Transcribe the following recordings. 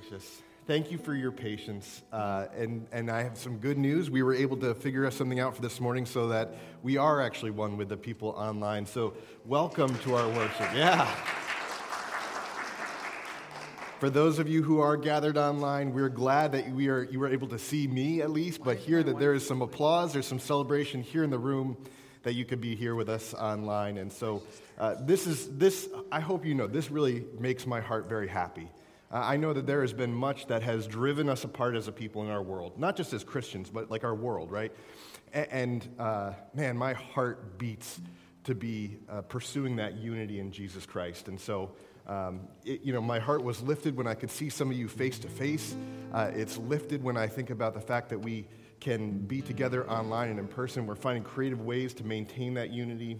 gracious. Thank you for your patience. Uh, and, and I have some good news. We were able to figure something out for this morning so that we are actually one with the people online. So, welcome to our worship. Yeah. For those of you who are gathered online, we're glad that we are, you were able to see me at least, but hear that there is some applause, there's some celebration here in the room that you could be here with us online. And so, uh, this is, this, I hope you know, this really makes my heart very happy. I know that there has been much that has driven us apart as a people in our world, not just as Christians, but like our world, right? And uh, man, my heart beats to be uh, pursuing that unity in Jesus Christ. And so, um, it, you know, my heart was lifted when I could see some of you face to face. It's lifted when I think about the fact that we can be together online and in person. We're finding creative ways to maintain that unity,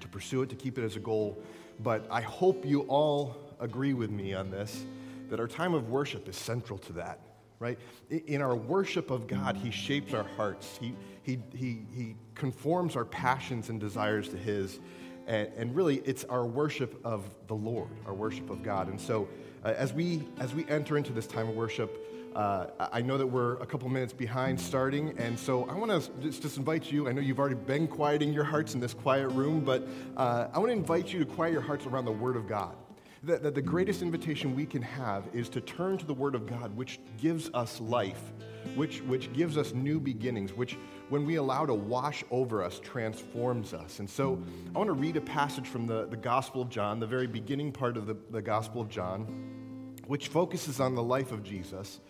to pursue it, to keep it as a goal. But I hope you all agree with me on this that our time of worship is central to that, right? In our worship of God, He shapes our hearts, He, he, he, he conforms our passions and desires to His. And, and really, it's our worship of the Lord, our worship of God. And so, uh, as, we, as we enter into this time of worship, uh, I know that we're a couple minutes behind starting, and so I want to just, just, invite you. I know you've already been quieting your hearts in this quiet room, but uh, I want to invite you to quiet your hearts around the Word of God that, that the greatest invitation we can have is to turn to the Word of God, which gives us life, which, which gives us new beginnings, which, when we allow to wash over us, transforms us. And so I want to read a passage from the, the Gospel of John, the very beginning part of the, the Gospel of John, which focuses on the life of Jesus.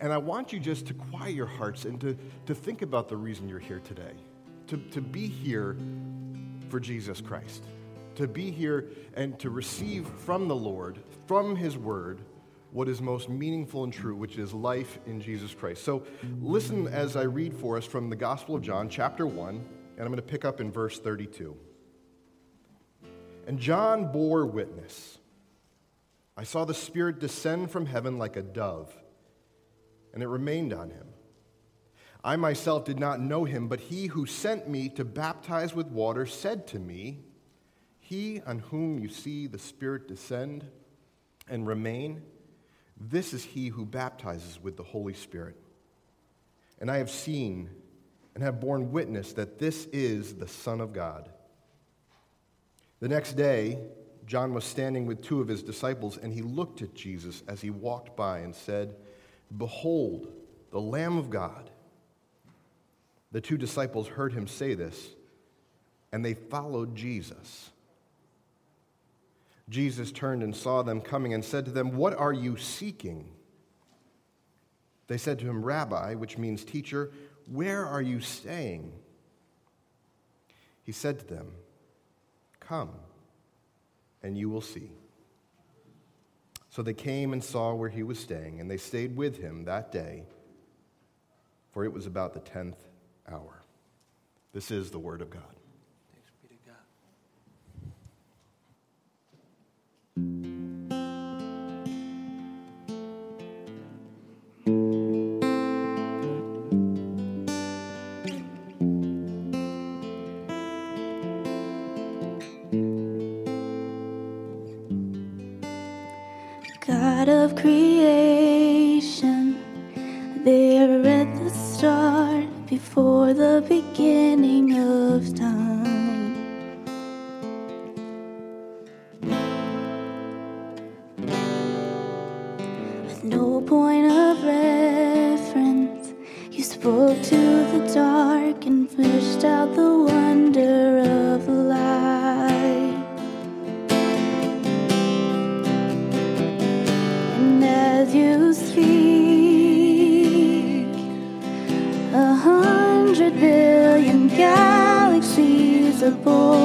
And I want you just to quiet your hearts and to, to think about the reason you're here today, to, to be here for Jesus Christ to be here and to receive from the Lord, from His Word, what is most meaningful and true, which is life in Jesus Christ. So listen as I read for us from the Gospel of John, chapter 1, and I'm going to pick up in verse 32. And John bore witness. I saw the Spirit descend from heaven like a dove, and it remained on him. I myself did not know him, but he who sent me to baptize with water said to me, he on whom you see the Spirit descend and remain, this is he who baptizes with the Holy Spirit. And I have seen and have borne witness that this is the Son of God. The next day, John was standing with two of his disciples, and he looked at Jesus as he walked by and said, Behold, the Lamb of God. The two disciples heard him say this, and they followed Jesus. Jesus turned and saw them coming and said to them, What are you seeking? They said to him, Rabbi, which means teacher, where are you staying? He said to them, Come, and you will see. So they came and saw where he was staying, and they stayed with him that day, for it was about the tenth hour. This is the word of God. God of creation, there at the start, before the beginning of time. Creation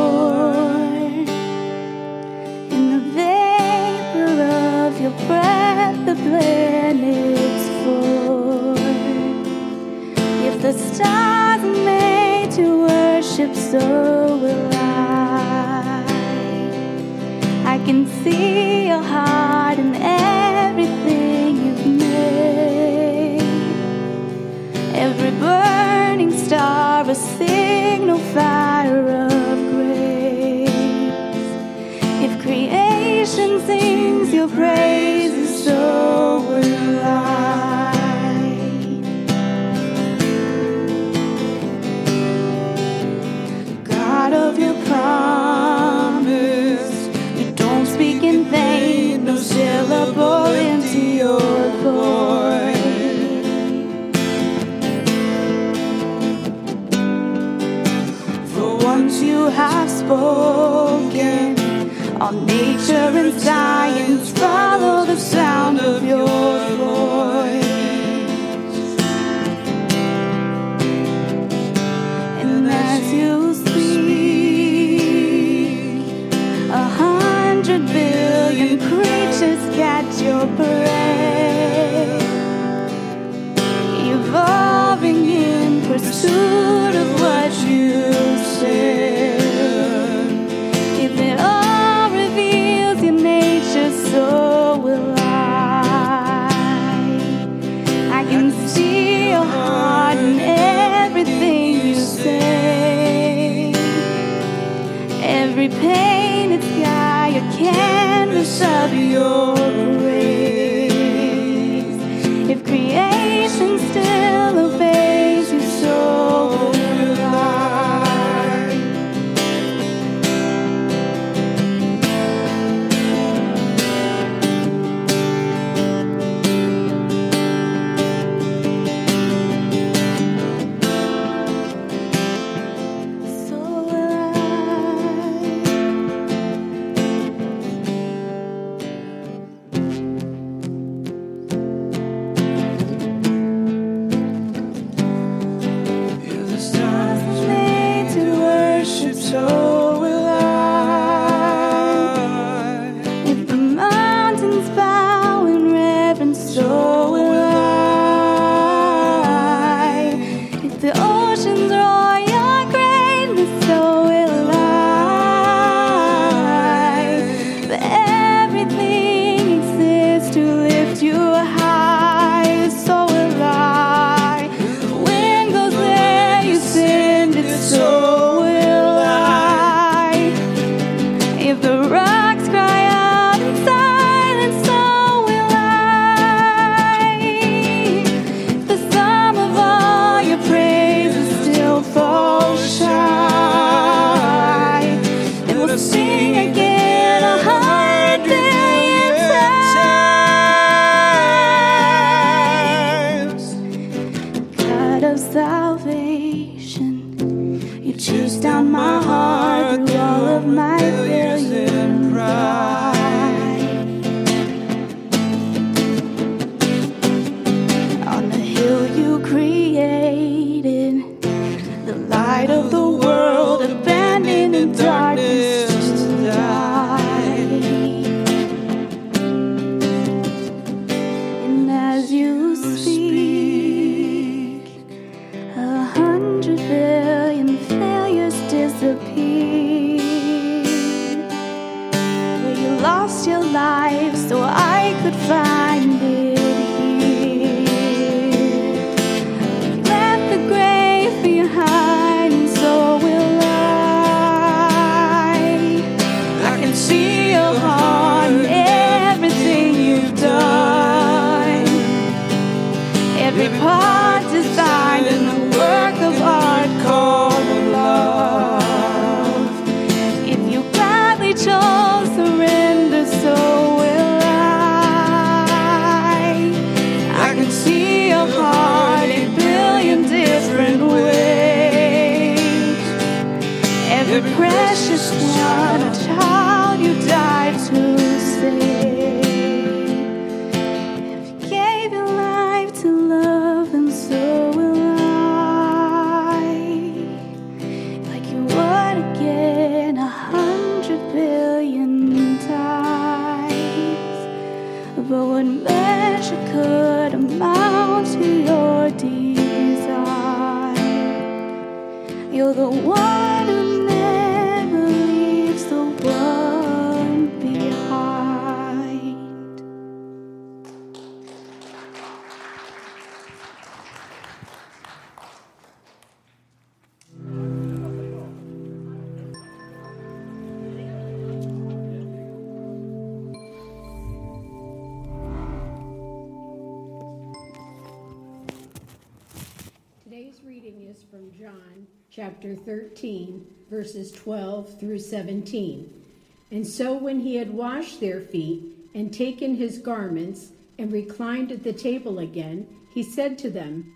chapter 13, verses 12 through 17. And so when he had washed their feet and taken his garments and reclined at the table again, he said to them,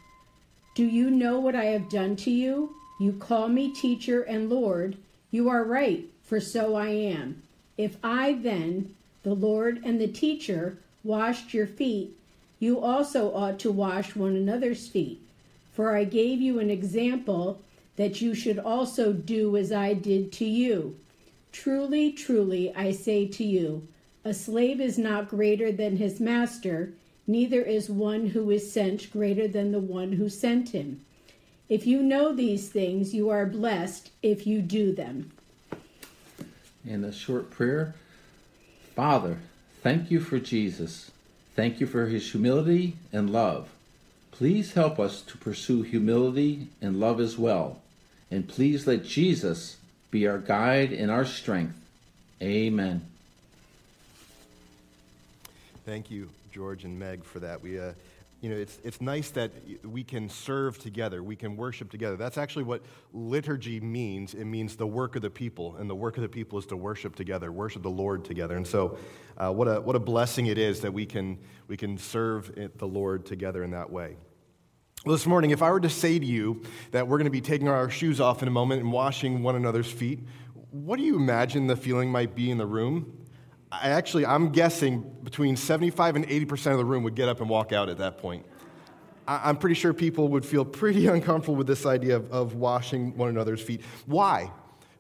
Do you know what I have done to you? You call me teacher and Lord. You are right, for so I am. If I then, the Lord and the teacher, washed your feet, you also ought to wash one another's feet. For I gave you an example that you should also do as I did to you. Truly, truly, I say to you, a slave is not greater than his master, neither is one who is sent greater than the one who sent him. If you know these things, you are blessed if you do them. And a short prayer Father, thank you for Jesus. Thank you for his humility and love. Please help us to pursue humility and love as well. And please let Jesus be our guide and our strength. Amen. Thank you, George and Meg, for that. We, uh, you know, it's, it's nice that we can serve together, we can worship together. That's actually what liturgy means. It means the work of the people, and the work of the people is to worship together, worship the Lord together. And so, uh, what, a, what a blessing it is that we can, we can serve the Lord together in that way. Well, this morning, if I were to say to you that we're going to be taking our shoes off in a moment and washing one another's feet, what do you imagine the feeling might be in the room? I actually, I'm guessing between 75 and 80% of the room would get up and walk out at that point. I'm pretty sure people would feel pretty uncomfortable with this idea of, of washing one another's feet. Why?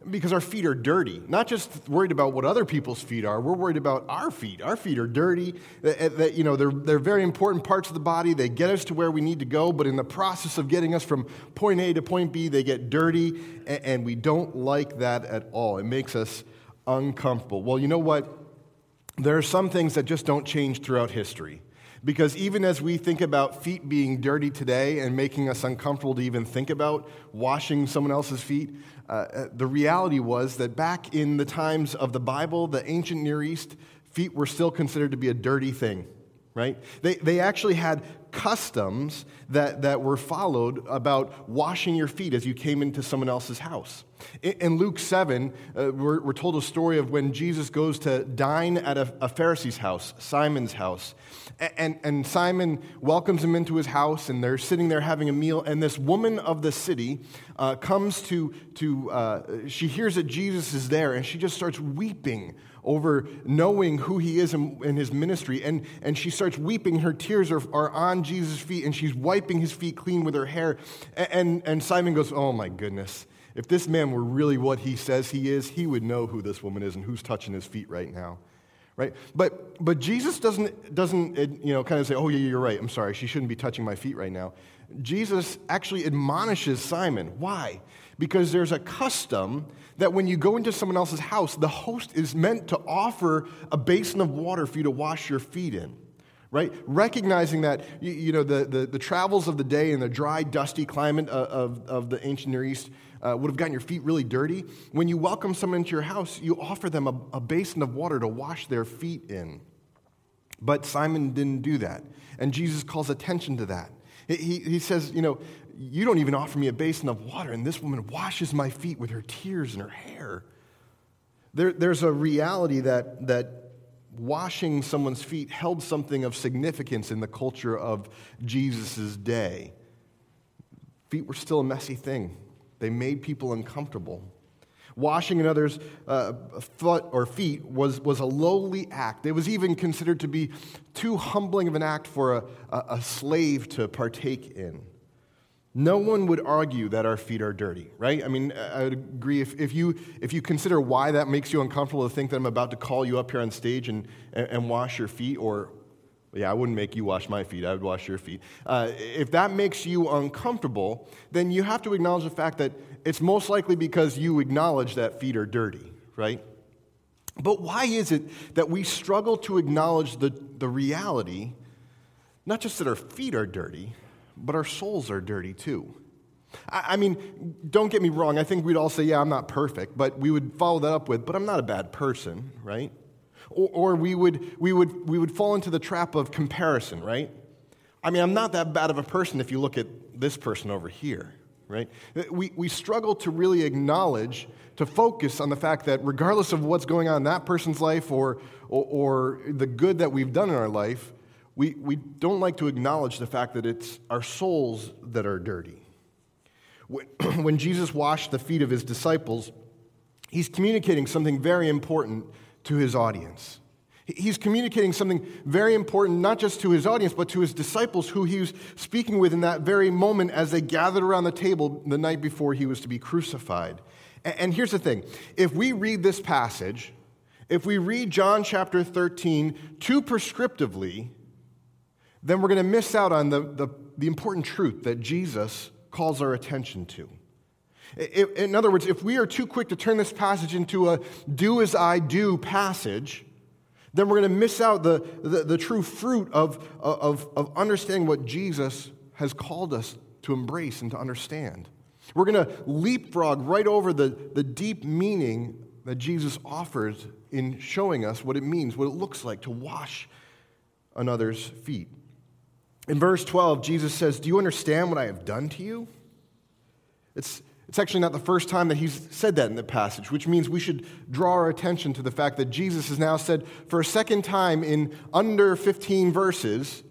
Because our feet are dirty. Not just worried about what other people's feet are, we're worried about our feet. Our feet are dirty. That, eh, that, you know, they're, they're very important parts of the body. They get us to where we need to go, but in the process of getting us from point A to point B, they get dirty, and, and we don't like that at all. It makes us uncomfortable. Well, you know what? There are some things that just don't change throughout history. Because even as we think about feet being dirty today and making us uncomfortable to even think about washing someone else's feet, uh, uh, the reality was that back in the times of the Bible, the ancient Near East, feet were still considered to be a dirty thing, right? They, they actually had customs that, that were followed about washing your feet as you came into someone else's house. In, in Luke 7, uh, we're, we're, told a story of when Jesus goes to dine at a, a Pharisee's house, Simon's house. And, and, Simon welcomes him into his house, and they're sitting there having a meal. And this woman of the city uh, comes to, to uh, she hears that Jesus is there, and she just starts weeping over knowing who he is in, in, his ministry. And, and she starts weeping. Her tears are, are on Jesus' feet, and she's wiping his feet clean with her hair. And, and, and Simon goes, Oh my goodness. If this man were really what he says he is, he would know who this woman is and who's touching his feet right now. Right? But, but Jesus doesn't, doesn't you know, kind of say, Oh, yeah, you're right. I'm sorry. She shouldn't be touching my feet right now. Jesus actually admonishes Simon. Why? Because there's a custom that when you go into someone else's house, the host is meant to offer a basin of water for you to wash your feet in. Right? Recognizing that, you, know, the, the, the, travels of the day and the dry, dusty climate of, of, of the ancient Near East uh, would have gotten your feet really dirty. When you welcome someone into your house, you offer them a, a basin of water to wash their feet in. But Simon didn't do that. And Jesus calls attention to that. He, he says, You know, you don't even offer me a basin of water, and this woman washes my feet with her tears and her hair. There, there's a reality that, that washing someone's feet held something of significance in the culture of Jesus' day. Feet were still a messy thing, they made people uncomfortable. Washing another's uh, foot or feet was, was a lowly act. It was even considered to be too humbling of an act for a, a, slave to partake in. No one would argue that our feet are dirty, right? I mean, I would agree if, if, you, if you consider why that makes you uncomfortable to think that I'm about to call you up here on stage and, and, and wash your feet, or, yeah, I wouldn't make you wash my feet, I would wash your feet. Uh, if that makes you uncomfortable, then you have to acknowledge the fact that it's most likely because you acknowledge that feet are dirty, right? But why is it that we struggle to acknowledge the, the reality, not just that our feet are dirty, but our souls are dirty too. I, mean, don't get me wrong, I think we'd all say, yeah, I'm not perfect, but we would follow that up with, but I'm not a bad person, right? Or, or we, would, we, would, we would fall into the trap of comparison, right? I mean, I'm not that bad of a person if you look at this person over here, right? We, we struggle to really acknowledge, to focus on the fact that regardless of what's going on in that person's life or, or, or the good that we've done in our life, we, we don't like to acknowledge the fact that it's our souls that are dirty. When, when Jesus washed the feet of his disciples, he's communicating something very important to his audience. He's communicating something very important, not just to his audience, but to his disciples who he was speaking with in that very moment as they gathered around the table the night before he was to be crucified. And here's the thing if we read this passage, if we read John chapter 13 too prescriptively, then we're going to miss out on the, the, the important truth that Jesus calls our attention to. In other words, if we are too quick to turn this passage into a do as I do passage, then we're going to miss out the, the, the, true fruit of, of, of understanding what Jesus has called us to embrace and to understand. We're going to leapfrog right over the, the deep meaning that Jesus offers in showing us what it means, what it looks like to wash another's feet. In verse 12, Jesus says, Do you understand what I have done to you? It's, it's actually not the first time that he's said that in the passage, which means we should draw our attention to the fact that Jesus has now said for a second time in under 15 verses,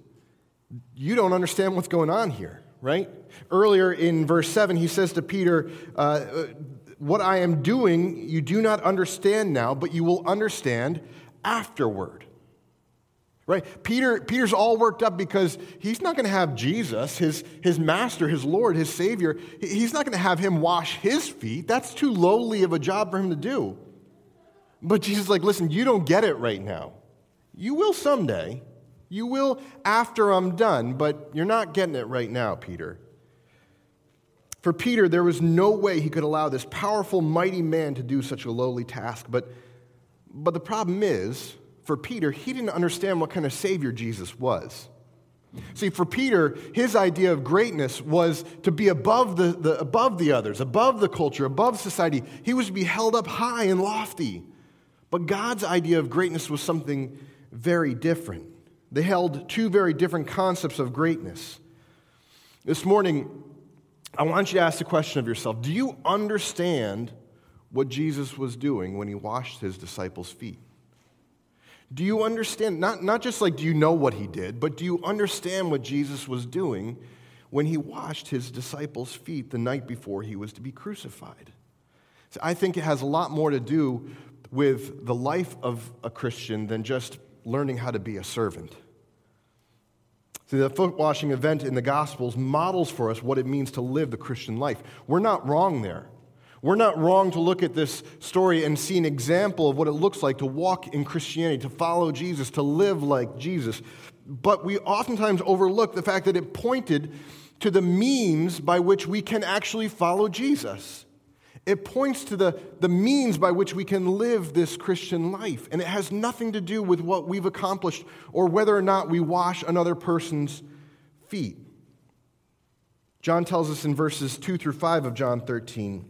You don't understand what's going on here, right? Earlier in verse 7, he says to Peter, uh, What I am doing, you do not understand now, but you will understand afterward. Right? Peter, Peter's all worked up because he's not going to have Jesus, his, his master, his Lord, his Savior, he's not going to have him wash his feet. That's too lowly of a job for him to do. But Jesus like, listen, you don't get it right now. You will someday. You will after I'm done, but you're not getting it right now, Peter. For Peter, there was no way he could allow this powerful, mighty man to do such a lowly task. But, but the problem is, for Peter, he didn't understand what kind of Savior Jesus was. See, for Peter, his idea of greatness was to be above the, the, above the others, above the culture, above society. He was to be held up high and lofty. But God's idea of greatness was something very different. They held two very different concepts of greatness. This morning, I want you to ask the question of yourself Do you understand what Jesus was doing when he washed his disciples' feet? Do you understand? Not, not just like do you know what he did, but do you understand what Jesus was doing when he washed his disciples' feet the night before he was to be crucified? So I think it has a lot more to do with the life of a Christian than just learning how to be a servant. See, the foot washing event in the Gospels models for us what it means to live the Christian life. We're not wrong there. We're not wrong to look at this story and see an example of what it looks like to walk in Christianity, to follow Jesus, to live like Jesus. But we oftentimes overlook the fact that it pointed to the means by which we can actually follow Jesus. It points to the, the means by which we can live this Christian life. And it has nothing to do with what we've accomplished or whether or not we wash another person's feet. John tells us in verses 2 through 5 of John 13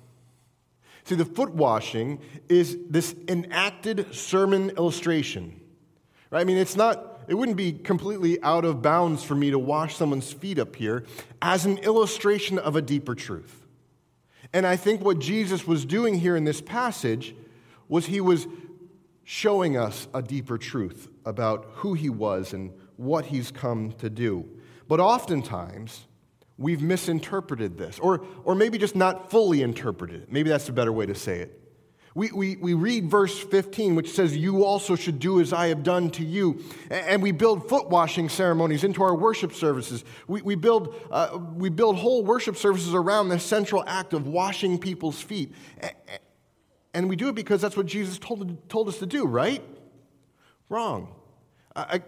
The foot washing is this enacted sermon illustration. Right? I mean, it's not, it wouldn't be completely out of bounds for me to wash someone's feet up here as an illustration of a deeper truth. And I think what Jesus was doing here in this passage was he was showing us a deeper truth about who he was and what he's come to do. But oftentimes, we've misinterpreted this, or, or maybe just not fully interpreted it. Maybe that's a better way to say it. We, we, we read verse 15, which says, You also should do as I have done to you. And we build foot washing ceremonies into our worship services. We, we, build, uh, we build whole worship services around the central act of washing people's feet. And we do it because that's what Jesus told, told us to do, right? Wrong. I,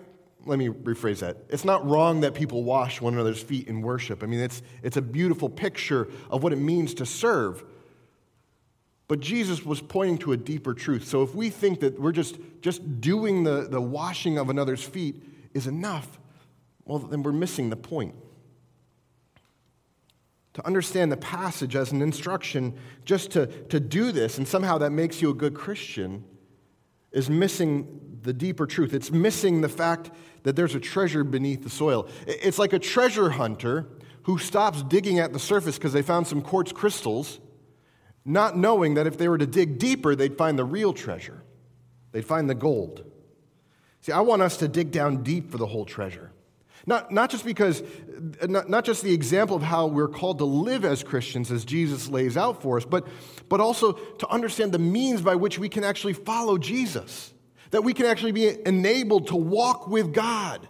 let me rephrase that. It's not wrong that people wash one another's feet in worship. I mean, it's, it's a beautiful picture of what it means to serve. But Jesus was pointing to a deeper truth. So if we think that we're just, just doing the, the washing of another's feet is enough, well, then we're missing the point. To understand the passage as an instruction just to, to do this, and somehow that makes you a good Christian, is missing the deeper truth. It's missing the fact that there's a treasure beneath the soil. It's like a treasure hunter who stops digging at the surface because they found some quartz crystals, not knowing that if they were to dig deeper, they'd find the real treasure. They'd find the gold. See, I want us to dig down deep for the whole treasure. Not, not just because, not, not just the example of how we're called to live as Christians as Jesus lays out for us, but, but also to understand the means by which we can actually follow Jesus. That we can actually be enabled to walk with God,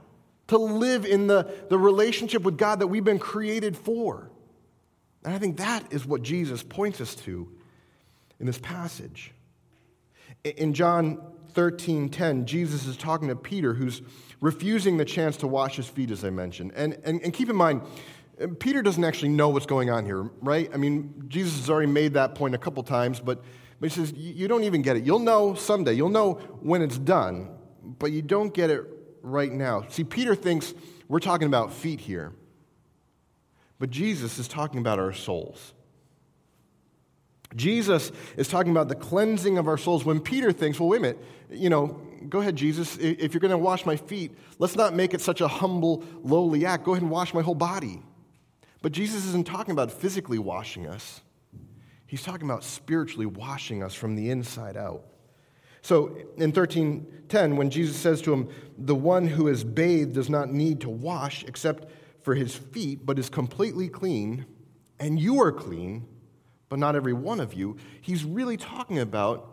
to live in the, the relationship with God that we've been created for. And I think that is what Jesus points us to in this passage. In John 13 10, Jesus is talking to Peter, who's refusing the chance to wash his feet, as I mentioned. And, and, and keep in mind, Peter doesn't actually know what's going on here, right? I mean, Jesus has already made that point a couple times, but, but he says, You don't even get it. You'll know someday, you'll know when it's done, but you don't get it right now. See, Peter thinks we're talking about feet here, but Jesus is talking about our souls. Jesus is talking about the cleansing of our souls when Peter thinks, well, wait a minute, you know, go ahead, Jesus. If you're going to wash my feet, let's not make it such a humble, lowly act. Go ahead and wash my whole body. But Jesus isn't talking about physically washing us, he's talking about spiritually washing us from the inside out. So in 13:10 when Jesus says to him, "The one who is bathed does not need to wash except for his feet, but is completely clean, and you are clean, but not every one of you." He's really talking about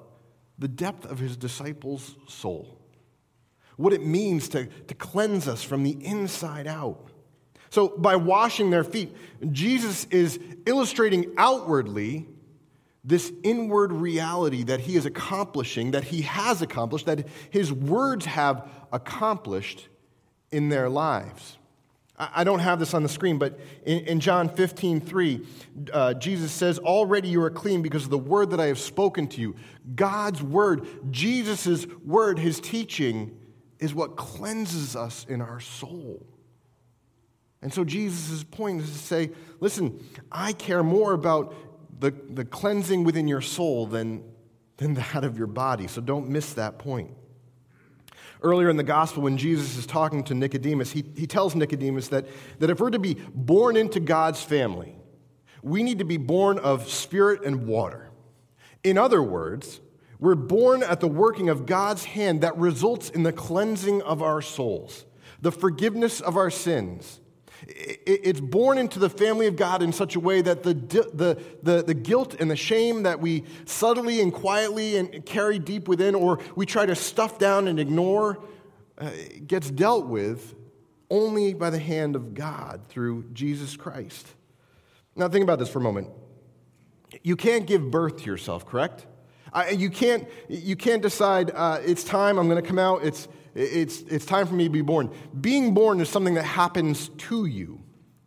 the depth of his disciples' soul, what it means to, to cleanse us from the inside out. So, by washing their feet, Jesus is illustrating outwardly this inward reality that he is accomplishing, that he has accomplished, that his words have accomplished in their lives. I don't have this on the screen, but in, in John 15, 3, uh, Jesus says, Already you are clean because of the word that I have spoken to you. God's word, Jesus' word, his teaching, is what cleanses us in our soul. And so Jesus' point is to say, listen, I care more about the, the cleansing within your soul than, than that of your body. So don't miss that point. Earlier in the gospel, when Jesus is talking to Nicodemus, he, he tells Nicodemus that, that if we're to be born into God's family, we need to be born of spirit and water. In other words, we're born at the working of God's hand that results in the cleansing of our souls, the forgiveness of our sins. It's born into the family of God in such a way that the, the, the, the, guilt and the shame that we subtly and quietly and carry deep within, or we try to stuff down and ignore, uh, gets dealt with only by the hand of God through Jesus Christ. Now, think about this for a moment. You can't give birth to yourself, correct? You, can't, you can't decide, uh, it's time, I'm going to come out, it's, it's, it's time for me to be born. Being born is something that happens to you.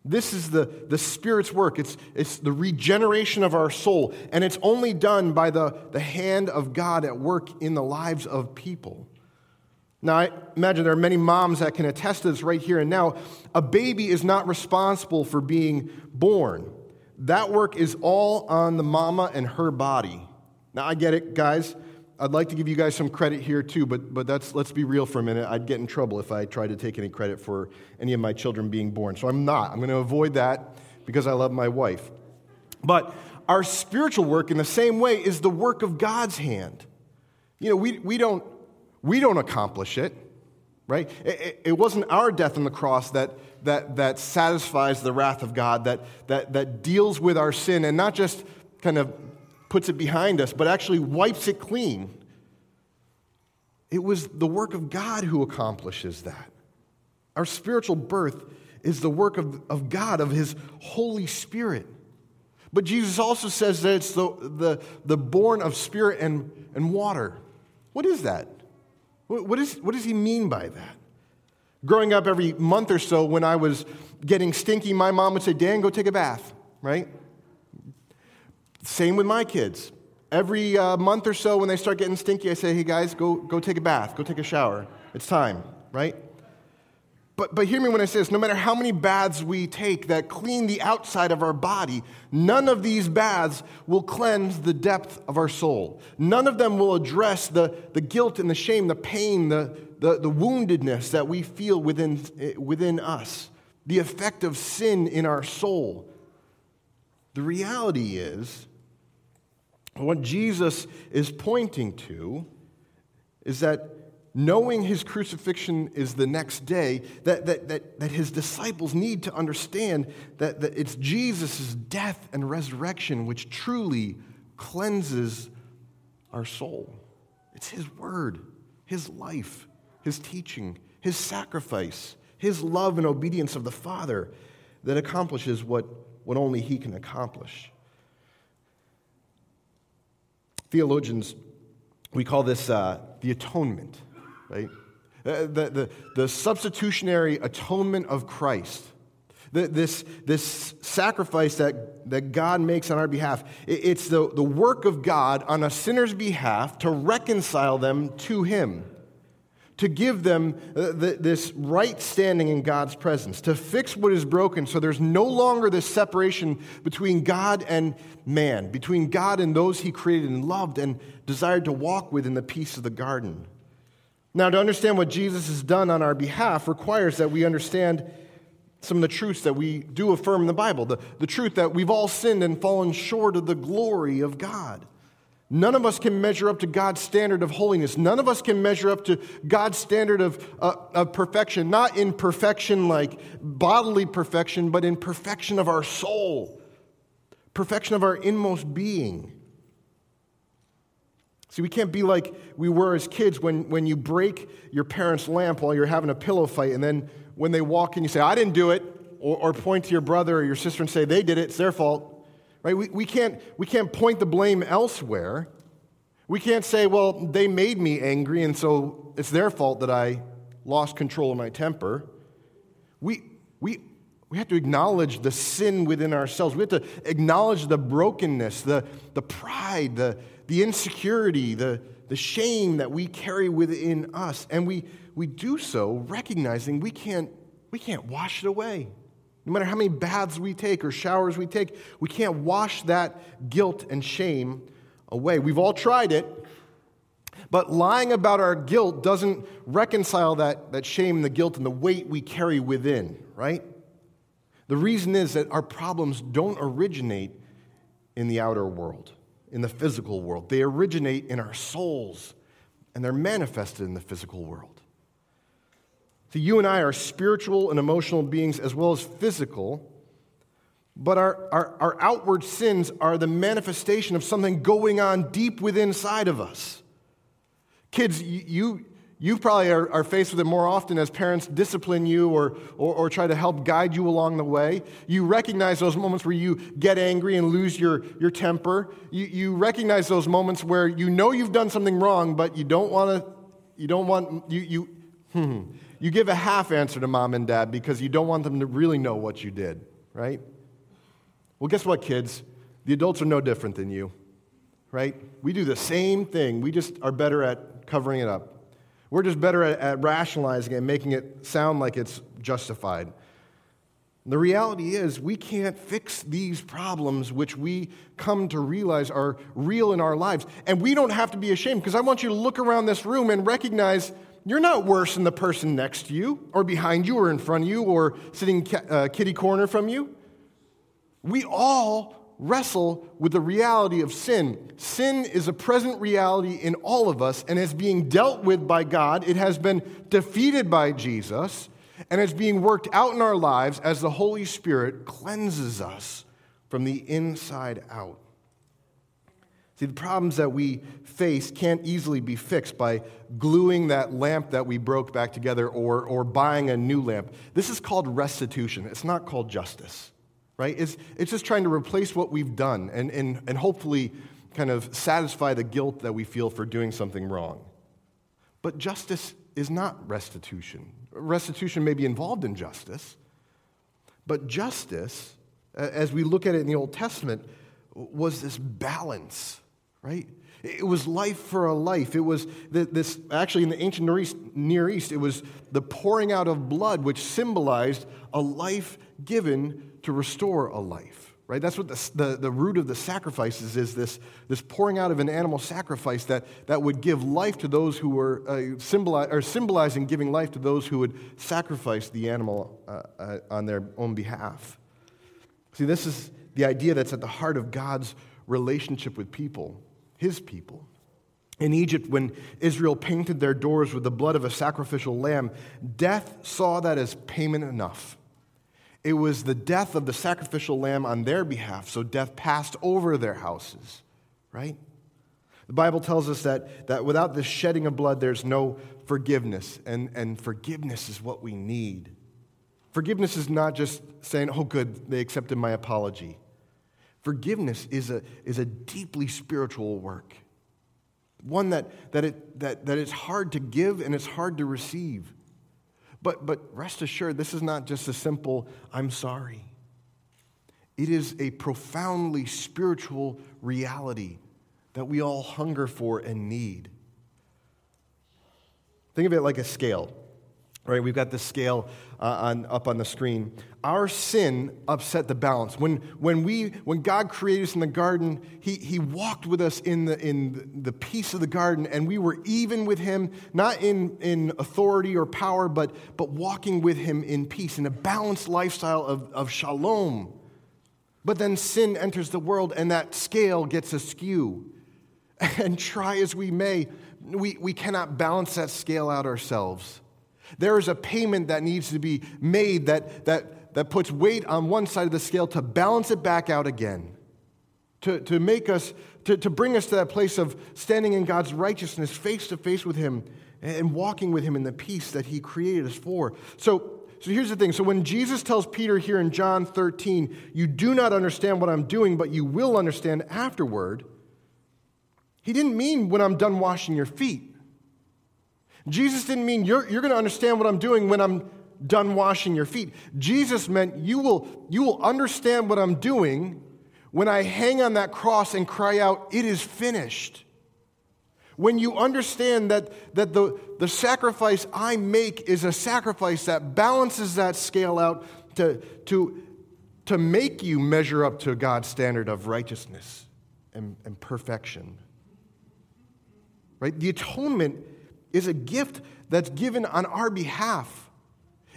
This is the, the Spirit's work. It's, it's the regeneration of our soul. And it's only done by the, the hand of God at work in the lives of people. Now, I imagine there are many moms that can attest to this right here and now. A baby is not responsible for being born, that work is all on the mama and her body. Now, I get it, guys. I'd like to give you guys some credit here too, but, but that's, let's be real for a minute. I'd get in trouble if I tried to take any credit for any of my children being born. So I'm not. I'm going to avoid that because I love my wife. But our spiritual work, in the same way, is the work of God's hand. You know, we, we, don't, we don't accomplish it, right? It, it wasn't our death on the cross that, that, that satisfies the wrath of God, that, that, that deals with our sin and not just kind of puts it behind us, but actually wipes it clean. It was the work of God who accomplishes that. Our spiritual birth is the work of, of God, of His Holy Spirit. But Jesus also says that it's the, the, the born of spirit and, and water. What is that? What, what, is, what does he mean by that? Growing up every month or so, when I was getting stinky, my mom would say, Dan, go take a bath, right? Same with my kids. Every uh, month or so, when they start getting stinky, I say, hey guys, go, go take a bath, go take a shower. It's time, right? But, but hear me when I say this no matter how many baths we take that clean the outside of our body, none of these baths will cleanse the depth of our soul. None of them will address the, the guilt and the shame, the pain, the, the, the woundedness that we feel within, within us, the effect of sin in our soul. The reality is, what Jesus is pointing to is that knowing his crucifixion is the next day, that, that, that, that his disciples need to understand that, that it's Jesus' death and resurrection which truly cleanses our soul. It's his word, his life, his teaching, his sacrifice, his love and obedience of the Father that accomplishes what, what only he can accomplish. Theologians, we call this uh, the atonement right? Uh, the, the, the substitutionary atonement of Christ. The, this, this sacrifice that, that God makes on our behalf, it's the, the work of God on a sinner's behalf to reconcile them to Him, to give them uh, this right standing in God's presence, to fix what is broken so there's no longer this separation between God and man, between God and those He created and loved and desired to walk with in the peace of the garden. Now, to understand what Jesus has done on our behalf requires that we understand some of the truths that we do affirm in the Bible. The, the truth that we've all sinned and fallen short of the glory of God. None of us can measure up to God's standard of holiness. None of us can measure up to God's standard of, uh, of perfection, not in perfection like bodily perfection, but in perfection of our soul, perfection of our inmost being. See, we can't be like we were as kids when, when you break your parents' lamp while you're having a pillow fight, and then when they walk in, you say, I didn't do it, or, or point to your brother or your sister and say, they did it, it's their fault. Right? We, we, can't, we can't point the blame elsewhere. We can't say, well, they made me angry, and so it's their fault that I lost control of my temper. We, we, we have to acknowledge the sin within ourselves. We have to acknowledge the brokenness, the, the pride, the, the insecurity, the, the shame that we carry within us. And we, we do so recognizing we can't, we can't wash it away. No matter how many baths we take or showers we take, we can't wash that guilt and shame away. We've all tried it, but lying about our guilt doesn't reconcile that, that shame, the guilt, and the weight we carry within, right? The reason is that our problems don't originate in the outer world in the physical world. They originate in our souls, and they're manifested in the physical world. So, you and I are spiritual and emotional beings as well as physical, but our, our, our outward sins are the manifestation of something going on deep within inside of us. Kids, you, you probably are, are, faced with it more often as parents discipline you or, or, or, try to help guide you along the way. You recognize those moments where you get angry and lose your, your temper. You, you recognize those moments where you know you've done something wrong, but you don't want to, you don't want, you, you, hmm, you give a half answer to mom and dad because you don't want them to really know what you did, right? Well, guess what, kids? The adults are no different than you, right? We do the same thing. We just are better at covering it up. We're just better at, at rationalizing and making it sound like it's justified. The reality is, we can't fix these problems which we come to realize are real in our lives. And we don't have to be ashamed because I want you to look around this room and recognize you're not worse than the person next to you, or behind you, or in front of you, or sitting uh, kitty corner from you. We all wrestle with the reality of sin. Sin is a present reality in all of us and is being dealt with by God. It has been defeated by Jesus and is being worked out in our lives as the Holy Spirit cleanses us from the inside out. See, the problems that we face can't easily be fixed by gluing that lamp that we broke back together or, or buying a new lamp. This is called restitution, it's not called justice right? It's, it's just trying to replace what we've done and, and, and hopefully kind of satisfy the guilt that we feel for doing something wrong. But justice is not restitution. Restitution may be involved in justice, but justice, as we look at it in the Old Testament, was this balance, right? It was life for a life. It was this, actually, in the ancient Near East, Near East, it was the pouring out of blood, which symbolized a life given to restore a life. Right? That's what the, the, the root of the sacrifices is this, this pouring out of an animal sacrifice that, that would give life to those who were uh, symbolize, or symbolizing giving life to those who would sacrifice the animal uh, uh, on their own behalf. See, this is the idea that's at the heart of God's relationship with people his people. In Egypt, when Israel painted their doors with the blood of a sacrificial lamb, death saw that as payment enough. It was the death of the sacrificial lamb on their behalf, so death passed over their houses, right? The Bible tells us that, that without the shedding of blood, there's no forgiveness, and, and forgiveness is what we need. Forgiveness is not just saying, oh, good, they accepted my apology. Forgiveness is a, is a deeply spiritual work, one that, that, it, that, that it's hard to give and it's hard to receive. But, but rest assured, this is not just a simple, I'm sorry. It is a profoundly spiritual reality that we all hunger for and need. Think of it like a scale. Right, we've got the scale uh, on, up on the screen. Our sin upset the balance. When, when, we, when God created us in the garden, he, he walked with us in, the, in the peace of the garden, and we were even with Him, not in, in authority or power, but, but walking with Him in peace, in a balanced lifestyle of, of shalom. But then sin enters the world, and that scale gets askew. And try as we may, we, we cannot balance that scale out ourselves. There is a payment that needs to be made that, that, that puts weight on one side of the scale to balance it back out again, to, to make us, to, to bring us to that place of standing in God's righteousness face to face with Him and walking with Him in the peace that He created us for. So, so here's the thing. So when Jesus tells Peter here in John 13, you do not understand what I'm doing, but you will understand afterward, he didn't mean when I'm done washing your feet. Jesus didn't mean you're, you're going to understand what I'm doing when I'm done washing your feet. Jesus meant you will, you will understand what I'm doing when I hang on that cross and cry out, It is finished. When you understand that, that the, the sacrifice I make is a sacrifice that balances that scale out to, to, to make you measure up to God's standard of righteousness and, and perfection. Right? The atonement is a gift that's given on our behalf.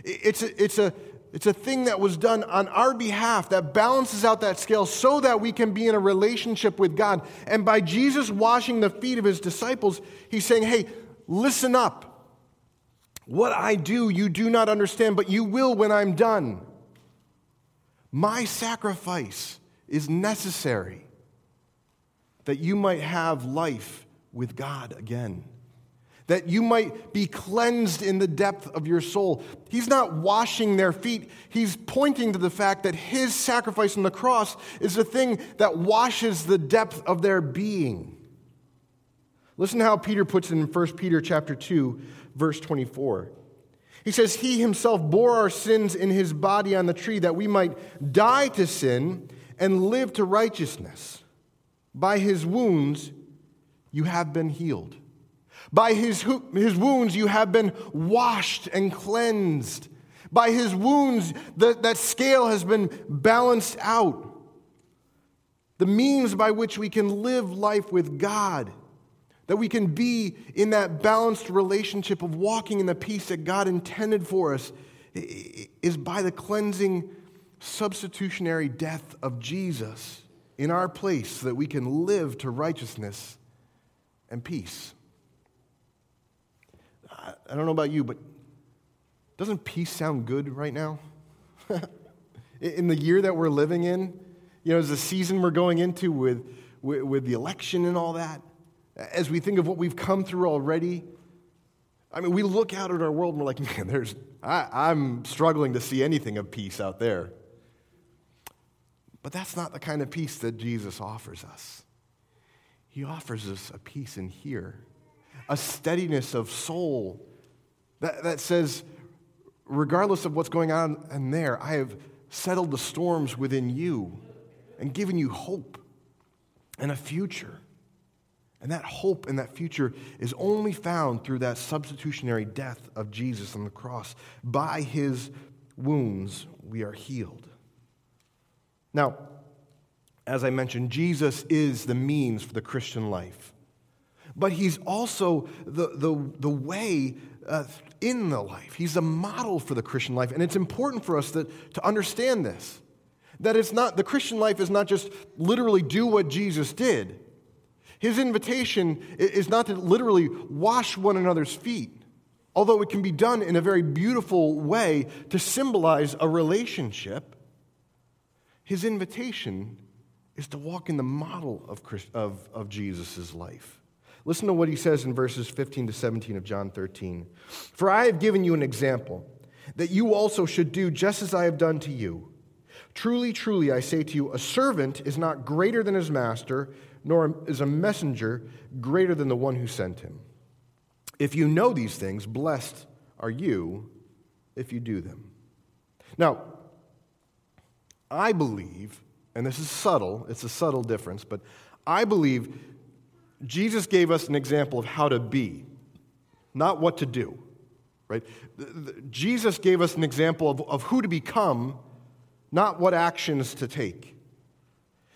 It's a, it's a, it's a thing that was done on our behalf that balances out that scale so that we can be in a relationship with God. And by Jesus washing the feet of his disciples, he's saying, hey, listen up. What I do, you do not understand, but you will when I'm done. My sacrifice is necessary that you might have life with God again that you might be cleansed in the depth of your soul. He's not washing their feet, he's pointing to the fact that his sacrifice on the cross is the thing that washes the depth of their being. Listen to how Peter puts it in 1 Peter chapter 2, verse 24. He says, He himself bore our sins in his body on the tree that we might die to sin and live to righteousness. By his wounds you have been healed. By his, his wounds, you have been washed and cleansed. By his wounds, the, that scale has been balanced out. The means by which we can live life with God, that we can be in that balanced relationship of walking in the peace that God intended for us, is by the cleansing, substitutionary death of Jesus in our place so that we can live to righteousness and peace. I don't know about you, but doesn't peace sound good right now? in the year that we're living in, you know, as the season we're going into with, with, with, the election and all that, as we think of what we've come through already, I mean, we look out at our world and we're like, man, there's, I, I'm struggling to see anything of peace out there. But that's not the kind of peace that Jesus offers us. He offers us a peace in here a steadiness of soul that, that says, regardless of what's going on in there, I have settled the storms within you and given you hope and a future. And that hope and that future is only found through that substitutionary death of Jesus on the cross. By his wounds, we are healed. Now, as I mentioned, Jesus is the means for the Christian life. But he's also the, the, the way uh, in the life. He's a model for the Christian life. And it's important for us that, to understand this that it's not, the Christian life is not just literally do what Jesus did. His invitation is not to literally wash one another's feet, although it can be done in a very beautiful way to symbolize a relationship. His invitation is to walk in the model of, of, of Jesus' life. Listen to what he says in verses 15 to 17 of John 13. For I have given you an example that you also should do just as I have done to you. Truly, truly, I say to you, a servant is not greater than his master, nor is a messenger greater than the one who sent him. If you know these things, blessed are you if you do them. Now, I believe and this is subtle, it's a subtle difference, but I believe Jesus gave us an example of how to be, not what to do, right? Jesus gave us an example of, of who to become, not what actions to take.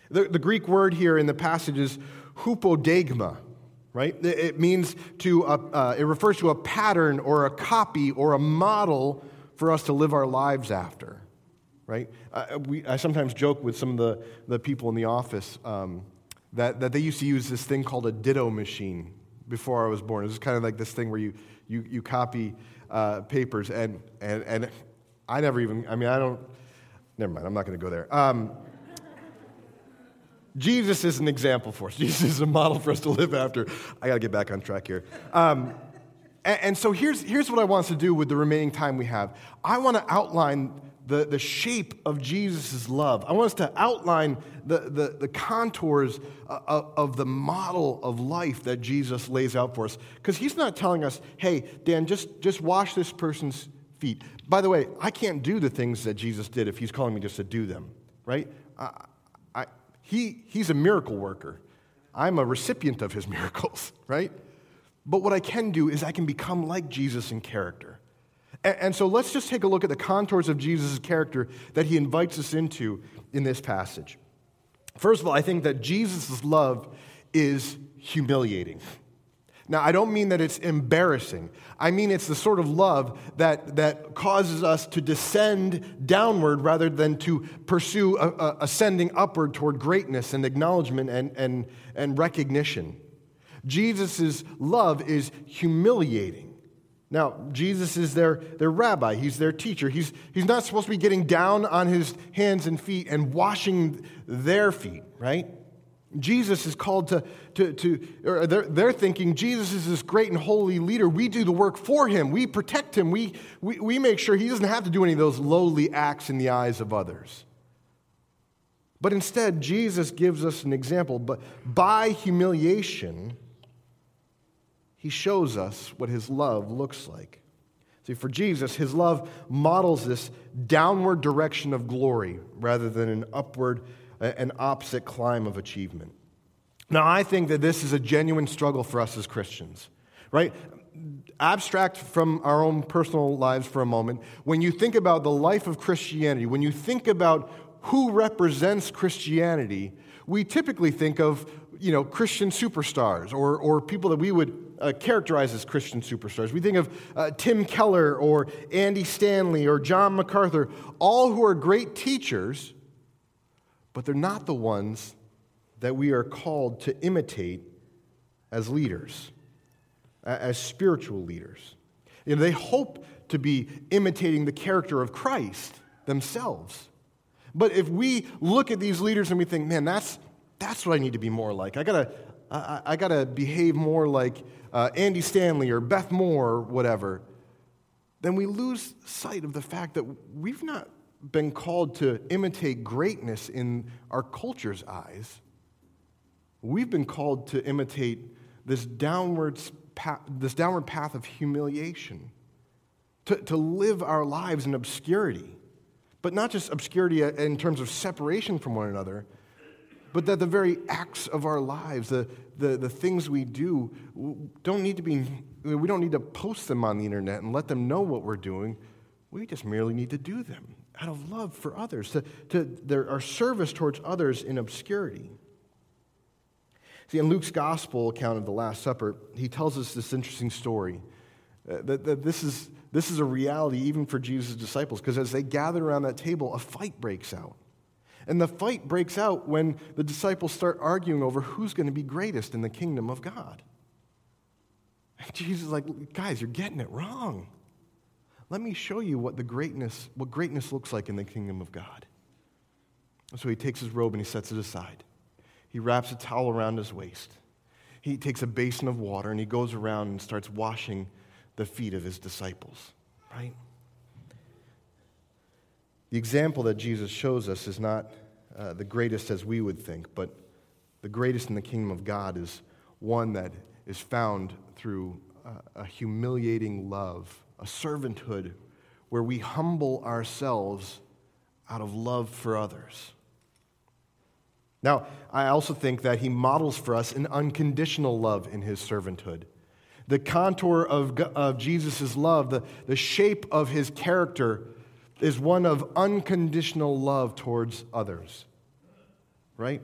The, the Greek word here in the passage is hupodeigma, right? It means to, uh, uh, it refers to a pattern or a copy or a model for us to live our lives after right? I, we, I sometimes joke with some of the, the people in the office um, that, that they used to use this thing called a ditto machine before I was born. It was kind of like this thing where you, you, you copy uh, papers, and, and, and I never even, I mean, I don't, never mind, I'm not going to go there. Um, Jesus is an example for us. Jesus is a model for us to live after. I got to get back on track here. Um, and, and, so here's, here's what I want us to do with the remaining time we have. I want to outline the, the shape of Jesus' love. I want us to outline the, the, the contours of, uh, uh, of the model of life that Jesus lays out for us. Because he's not telling us, hey, Dan, just, just wash this person's feet. By the way, I can't do the things that Jesus did if he's calling me just to do them, right? I, I, he, he's a miracle worker. I'm a recipient of his miracles, right? But what I can do is I can become like Jesus in character. And, and so let's just take a look at the contours of Jesus' character that he invites us into in this passage. First of all, I think that Jesus' love is humiliating. Now, I don't mean that it's embarrassing. I mean it's the sort of love that, that causes us to descend downward rather than to pursue a, a ascending upward toward greatness and acknowledgement and, and, and recognition. Jesus' love is humiliating. Now, Jesus is their, their rabbi, he's their teacher. He's, he's not supposed to be getting down on his hands and feet and washing their feet, right? Jesus is called to, to, to or they're, they're thinking Jesus is this great and holy leader. We do the work for him, we protect him, we, we, we make sure he doesn't have to do any of those lowly acts in the eyes of others. But instead, Jesus gives us an example. But by humiliation, he shows us what his love looks like. See, for Jesus, his love models this downward direction of glory rather than an upward, an opposite climb of achievement. Now, I think that this is a genuine struggle for us as Christians, right? Abstract from our own personal lives for a moment. When you think about the life of Christianity, when you think about who represents Christianity, we typically think of you know, Christian superstars or, or people that we would uh, Christian superstars. We think of uh, Tim Keller or Andy Stanley or John MacArthur, all who are great teachers, but they're not the ones that we are called to imitate as leaders, as spiritual leaders. You know, they hope to be imitating the character of Christ themselves. But if we look at these leaders and we think, man, that's, that's what I need to be more like, I gotta, I, I gotta behave more like uh, Andy Stanley or Beth Moore or whatever, then we lose sight of the fact that we've not been called to imitate greatness in our culture's eyes. We've been called to imitate this downward path, this downward path of humiliation, to, to live our lives in obscurity, but not just obscurity in terms of separation from one another, but that the very acts of our lives, the, the, the things we do, don't need to be, we don't need to post them on the internet and let them know what we're doing. We just merely need to do them out of love for others, to, to their, our service towards others in obscurity. See, in Luke's gospel account of the Last Supper, he tells us this interesting story. Uh, that, that this, is, this is a reality even for Jesus' disciples, because as they gather around that table, a fight breaks out. And the fight breaks out when the disciples start arguing over who's going to be greatest in the kingdom of God. And Jesus is like, guys, you're getting it wrong. Let me show you what the greatness, what greatness looks like in the kingdom of God. So he takes his robe and he sets it aside. He wraps a towel around his waist. He takes a basin of water and he goes around and starts washing the feet of his disciples, right? The example that Jesus shows us is not uh, the greatest as we would think, but the greatest in the kingdom of God is one that is found through uh, a humiliating love, a servanthood where we humble ourselves out of love for others. Now, I also think that he models for us an unconditional love in his servanthood. The contour of, of Jesus' love, the, the shape of his character, is one of unconditional love towards others. Right?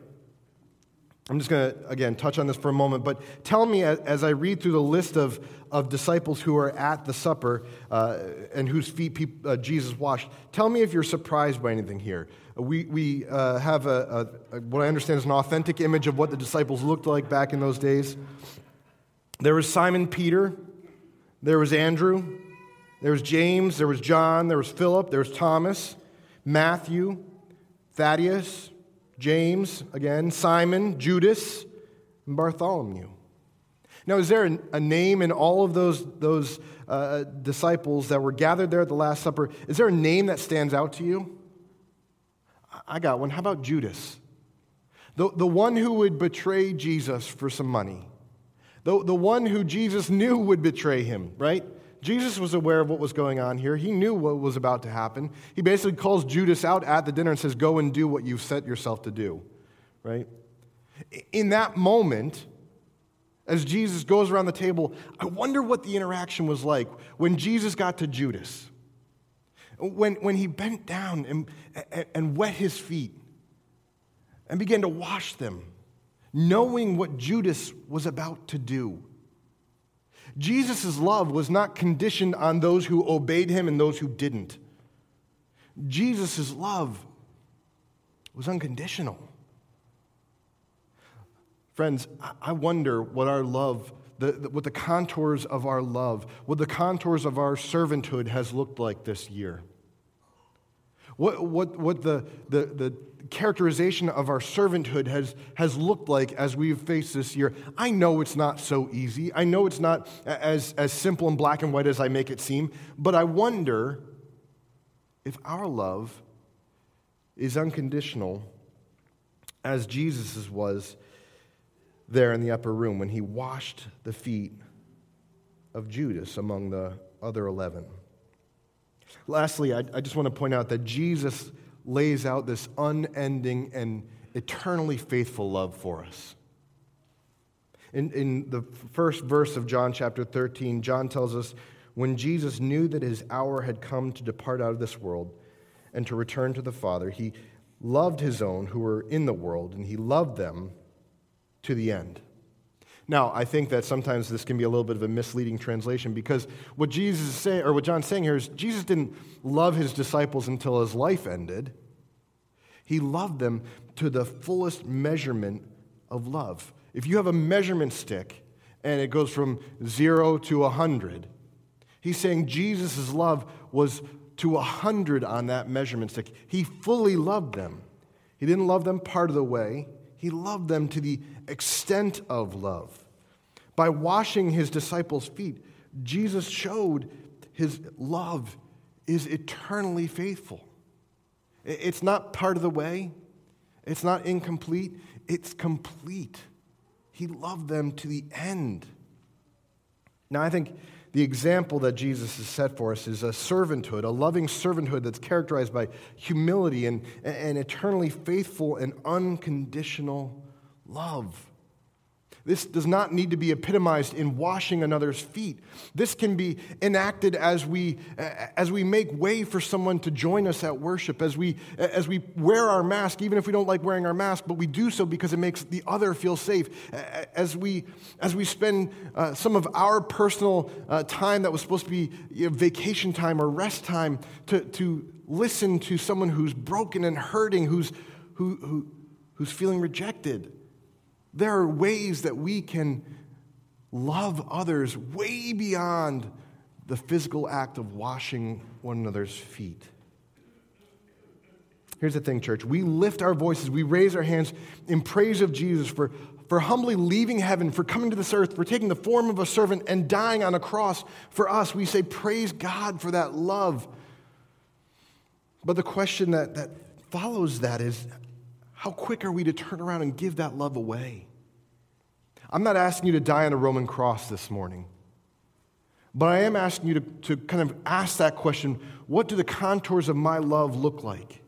I'm just going to, again, touch on this for a moment, but tell me as I read through the list of, of disciples who are at the supper uh, and whose feet uh, Jesus washed, tell me if you're surprised by anything here. We, we uh, have a, a, what I understand is an authentic image of what the disciples looked like back in those days. There was Simon Peter, there was Andrew, there was James, there was John, there was Philip, there was Thomas, Matthew, Thaddeus, James, again, Simon, Judas, and Bartholomew. Now, is there a name in all of those, those uh, disciples that were gathered there at the Last Supper? Is there a name that stands out to you? I got one. How about Judas? The, the one who would betray Jesus for some money. The, the one who Jesus knew would betray him, right? Jesus was aware of what was going on here. He knew what was about to happen. He basically calls Judas out at the dinner and says, Go and do what you've set yourself to do, right? In that moment, as Jesus goes around the table, I wonder what the interaction was like when Jesus got to Judas. When, when he bent down and, and, and wet his feet and began to wash them, knowing what Judas was about to do. Jesus' love was not conditioned on those who obeyed him and those who didn't. Jesus' love was unconditional. Friends, I wonder what our love, the, the, what the contours of our love, what the contours of our servanthood has looked like this year. What, what, what the, the, the characterization of our servanthood has, has looked like as we've faced this year. I know it's not so easy. I know it's not as, as simple and black and white as I make it seem, but I wonder if our love is unconditional as Jesus' was there in the upper room when he washed the feet of Judas among the other 11. Lastly, I, I just want to point out that Jesus lays out this unending and eternally faithful love for us. In, in the first verse of John chapter 13, John tells us when Jesus knew that his hour had come to depart out of this world and to return to the Father, he loved his own who were in the world, and he loved them to the end. Now, I think that sometimes this can be a little bit of a misleading translation because what Jesus is saying, or what John's saying here is Jesus didn't love his disciples until his life ended. He loved them to the fullest measurement of love. If you have a measurement stick and it goes from zero to a hundred, he's saying Jesus' love was to a hundred on that measurement stick. He fully loved them. He didn't love them part of the way, he loved them to the extent of love. By washing his disciples' feet, Jesus showed his love is eternally faithful. It's not part of the way, it's not incomplete, it's complete. He loved them to the end. Now, I think the example that Jesus has set for us is a servanthood, a loving servanthood that's characterized by humility and, and eternally faithful and unconditional love. This does not need to be epitomized in washing another's feet. This can be enacted as we, as we make way for someone to join us at worship, as we, as we wear our mask, even if we don't like wearing our mask, but we do so because it makes the other feel safe. As we, as we spend uh, some of our personal uh, time that was supposed to be you know, vacation time or rest time to, to listen to someone who's broken and hurting, who's, who, who, who's feeling rejected. There are ways that we can love others way beyond the physical act of washing one another's feet. Here's the thing, church. We lift our voices, we raise our hands in praise of Jesus for, for humbly leaving heaven, for coming to this earth, for taking the form of a servant and dying on a cross for us. We say, Praise God for that love. But the question that, that follows that is how quick are we to turn around and give that love away? I'm not asking you to die on a Roman cross this morning, but I am asking you to, to kind of ask that question what do the contours of my love look like?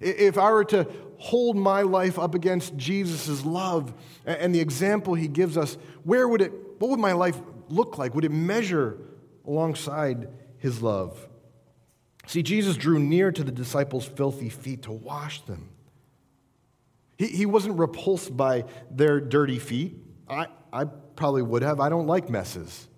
If I were to hold my life up against Jesus' love and the example he gives us, where would it, what would my life look like? Would it measure alongside his love? See, Jesus drew near to the disciples' filthy feet to wash them. He, he wasn't repulsed by their dirty feet. I, I probably would have. I don't like messes.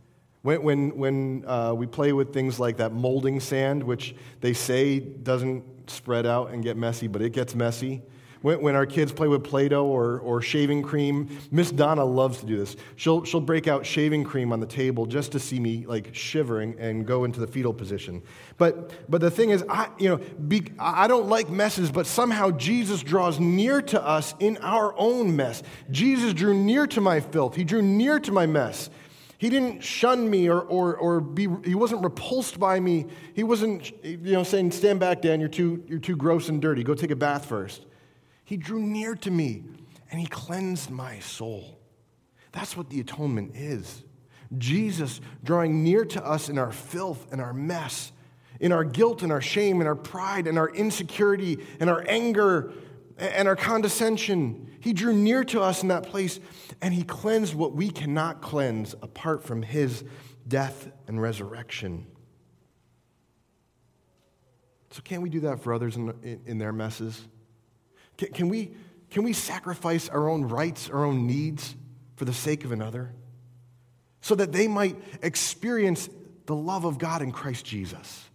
When, when, when uh, we play with things like that molding sand, which they say doesn't spread out and get messy, but it gets messy, when, when our kids play with Play Doh or, or shaving cream, Miss Donna loves to do this. She'll, she'll break out shaving cream on the table just to see me like shivering and go into the fetal position. But, but the thing is, I, you know, be, I don't like messes, but somehow Jesus draws near to us in our own mess. Jesus drew near to my filth, He drew near to my mess. He didn't shun me or, or, or be, he wasn't repulsed by me. He wasn't, you know, saying, stand back, Dan, you're too, you're too gross and dirty. Go take a bath first. He drew near to me and he cleansed my soul. That's what the atonement is. Jesus drawing near to us in our filth and our mess, in our guilt and our shame and our pride and our insecurity and our anger and our condescension. He drew near to us in that place and he cleansed what we cannot cleanse apart from his death and resurrection. So, can't we do that for others in, in, in their messes? Can, can, we, can we sacrifice our own rights, our own needs for the sake of another? So that they might experience the love of God in Christ Jesus.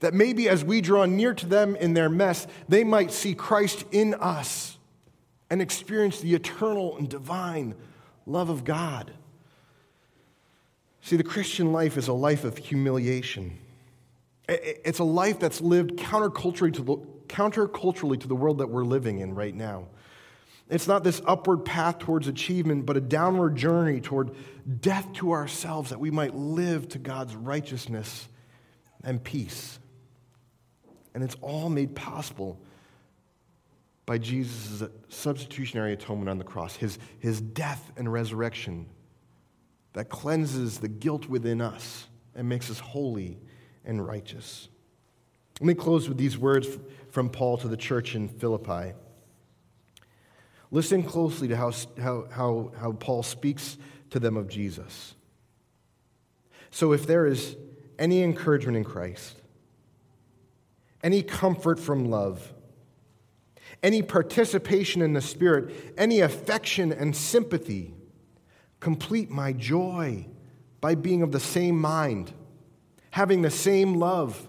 That maybe as we draw near to them in their mess, they might see Christ in us and experience the eternal and divine love of God. See, the Christian life is a life of humiliation. It's a life that's lived counterculturally to the, counterculturally to the world that we're living in right now. It's not this upward path towards achievement, but a downward journey toward death to ourselves that we might live to God's righteousness and peace. And it's all made possible by Jesus' substitutionary atonement on the cross, his, his death and resurrection that cleanses the guilt within us and makes us holy and righteous. Let me close with these words from Paul to the church in Philippi. Listen closely to how, how, how, Paul speaks to them of Jesus. So, if there is any encouragement in Christ, any comfort from love, any participation in the Spirit, any affection and sympathy, complete my joy by being of the same mind, having the same love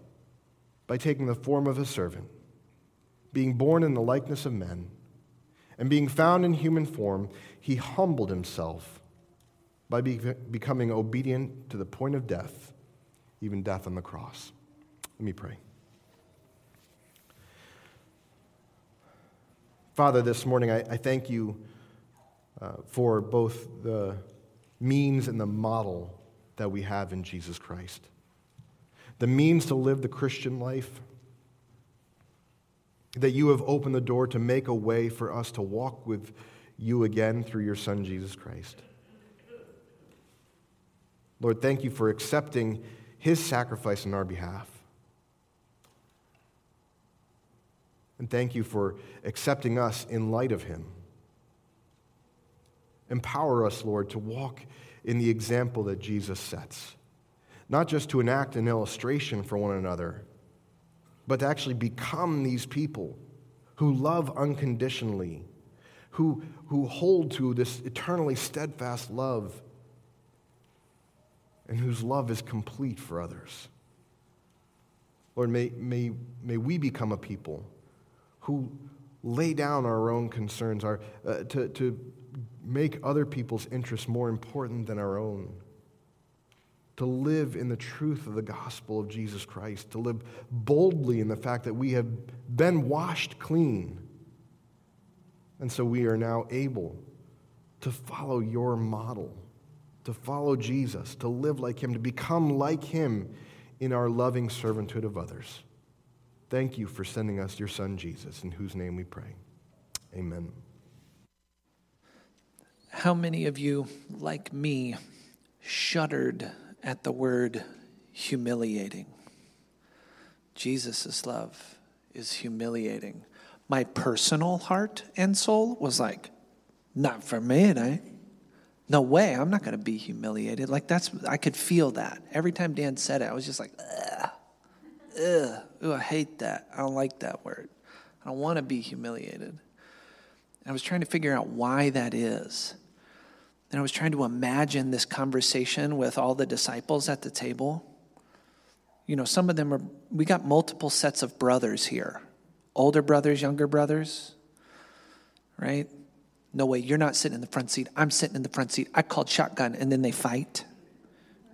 by taking the form of a servant, being born in the likeness of men, and being found in human form, he humbled himself by be- becoming obedient to the point of death, even death on the cross. Let me pray. Father, this morning I, I thank you uh, for both the means and the model that we have in Jesus Christ. The means to live the Christian life, that you have opened the door to make a way for us to walk with you again through your Son, Jesus Christ. Lord, thank you for accepting his sacrifice in our behalf. And thank you for accepting us in light of him. Empower us, Lord, to walk in the example that Jesus sets, not just to enact an illustration for one another, but to actually become these people who love unconditionally, who, who hold to this eternally steadfast love, and whose love is complete for others. Lord, may, may, may we become a people who lay down our own concerns, our, uh, to, to make other people's interests more important than our own, to live in the truth of the gospel of Jesus Christ, to live boldly in the fact that we have been washed clean. And so we are now able to follow your model, to follow Jesus, to live like him, to become like him in our loving servanthood of others. Thank you for sending us your son, Jesus, in whose name we pray. Amen. How many of you, like me, shuddered at the word humiliating? Jesus' love is humiliating. My personal heart and soul was like, not for me, it ain't. No way, I'm not going to be humiliated. Like, that's, I could feel that. Every time Dan said it, I was just like, ugh. Ugh, ooh, I hate that. I don't like that word. I don't want to be humiliated. I was trying to figure out why that is. And I was trying to imagine this conversation with all the disciples at the table. You know, some of them are, we got multiple sets of brothers here older brothers, younger brothers, right? No way, you're not sitting in the front seat. I'm sitting in the front seat. I called shotgun, and then they fight,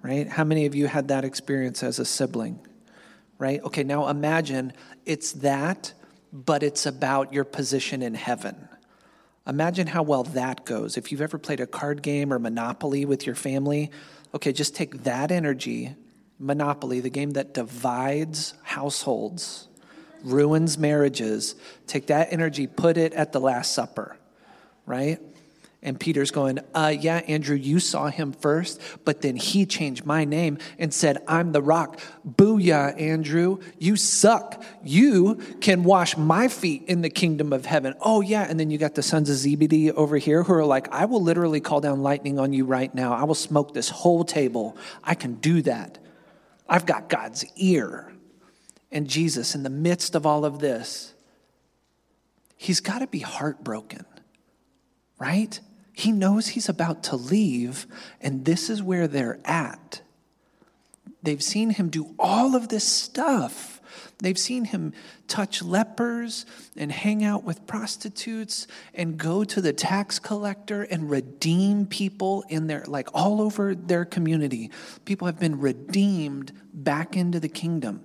right? How many of you had that experience as a sibling? right? Okay, now imagine it's that, but it's about your position in heaven. Imagine how well that goes. If you've ever played a card game or Monopoly with your family, okay, just take that energy, Monopoly, the game that divides households, ruins marriages, take that energy, put it at the Last Supper, right? And Peter's going, uh, Yeah, Andrew, you saw him first, but then he changed my name and said, I'm the rock. Booyah, Andrew, you suck. You can wash my feet in the kingdom of heaven. Oh, yeah. And then you got the sons of Zebedee over here who are like, I will literally call down lightning on you right now. I will smoke this whole table. I can do that. I've got God's ear. And Jesus, in the midst of all of this, he's got to be heartbroken, right? He knows he's about to leave, and this is where they're at. They've seen him do all of this stuff. They've seen him touch lepers and hang out with prostitutes and go to the tax collector and redeem people in their, like all over their community. People have been redeemed back into the kingdom.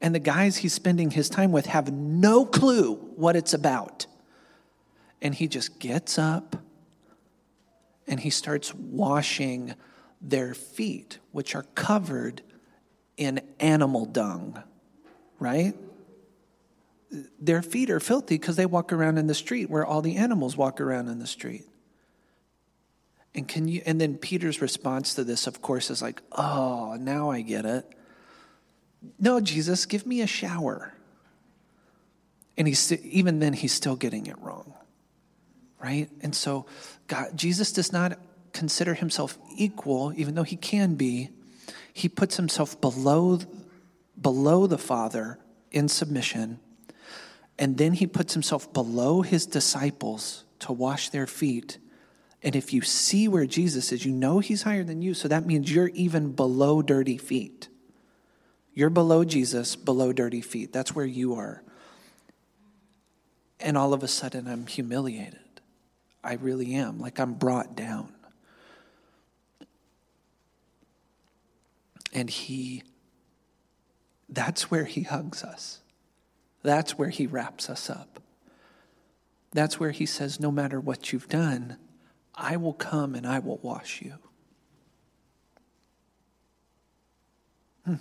And the guys he's spending his time with have no clue what it's about. And he just gets up and he starts washing their feet, which are covered in animal dung, right? Their feet are filthy because they walk around in the street where all the animals walk around in the street. And can you and then Peter's response to this, of course, is like, oh, now I get it. No, Jesus, give me a shower. And he's even then he's still getting it wrong right? And so God, Jesus does not consider himself equal, even though he can be. He puts himself below, below the Father in submission, and then he puts himself below his disciples to wash their feet. And if you see where Jesus is, you know he's higher than you, so that means you're even below dirty feet. You're below Jesus, below dirty feet. That's where you are. And all of a sudden, I'm humiliated. I really am, like I'm brought down. And he, that's where he hugs us. That's where he wraps us up. That's where he says, No matter what you've done, I will come and I will wash you. Hmm.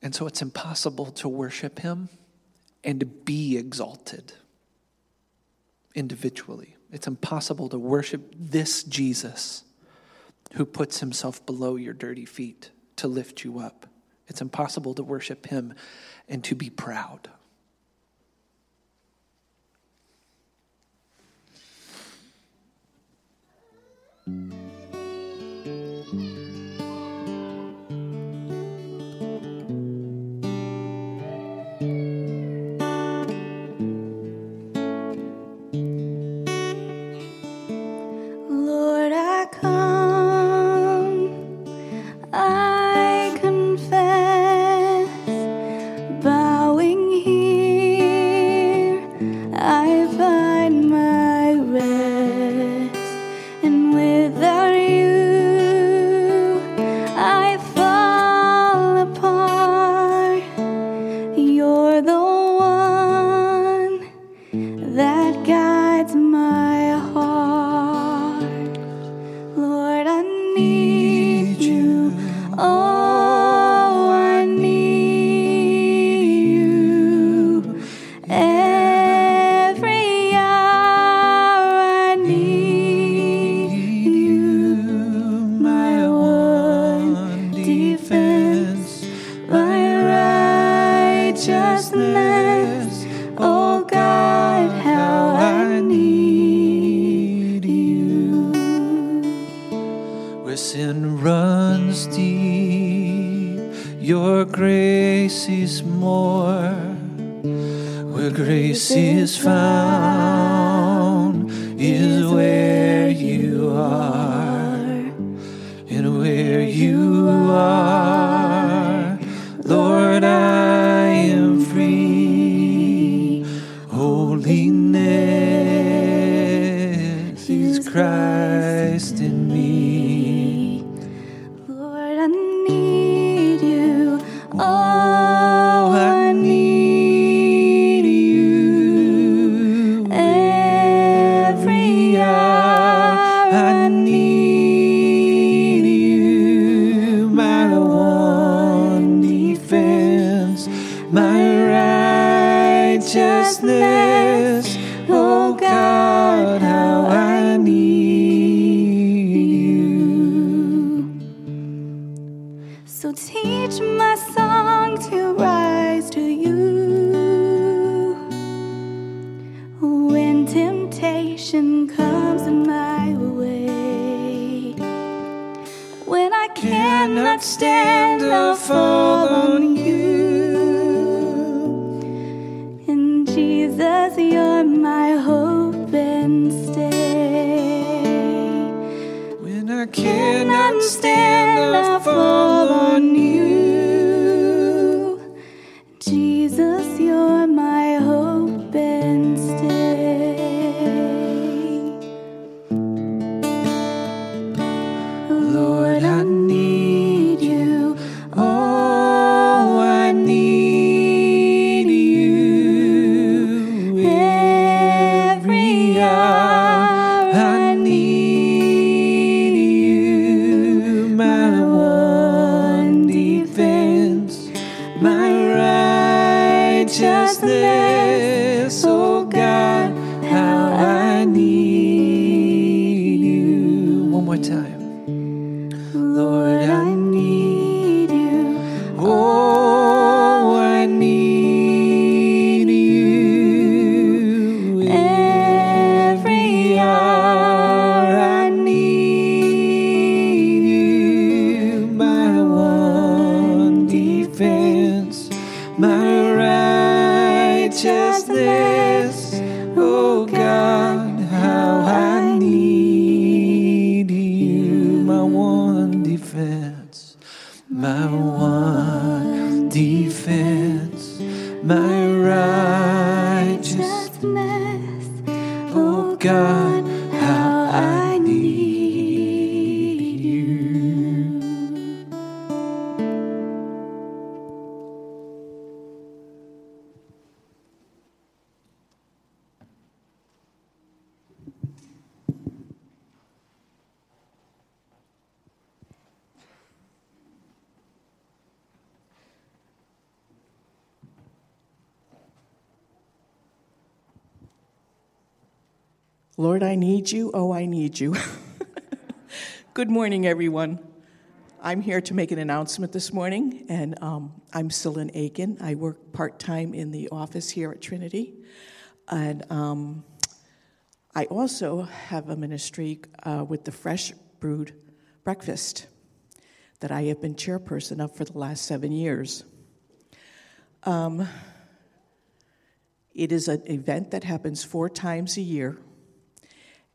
And so it's impossible to worship him and be exalted individually. It's impossible to worship this Jesus who puts himself below your dirty feet to lift you up. It's impossible to worship him and to be proud. Oh. Need you. Oh, I need you. Good morning, everyone. I'm here to make an announcement this morning, and um, I'm in Aiken. I work part time in the office here at Trinity. And um, I also have a ministry uh, with the Fresh Brewed Breakfast that I have been chairperson of for the last seven years. Um, it is an event that happens four times a year,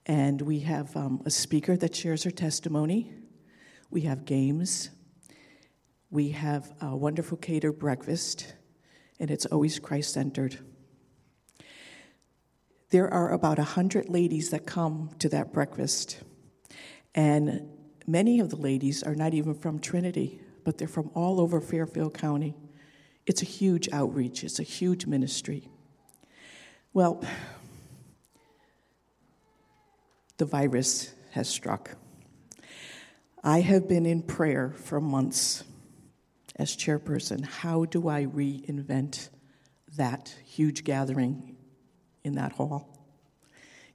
and we have um, a speaker that shares her testimony. We have games. We have a wonderful catered breakfast, and it's always Christ centered. There are about 100 ladies that come to that breakfast, and many of the ladies are not even from Trinity, but they're from all over Fairfield County. It's a huge outreach, it's a huge ministry. Well, the virus has struck. I have been in prayer for months as chairperson. How do I reinvent that huge gathering in that hall?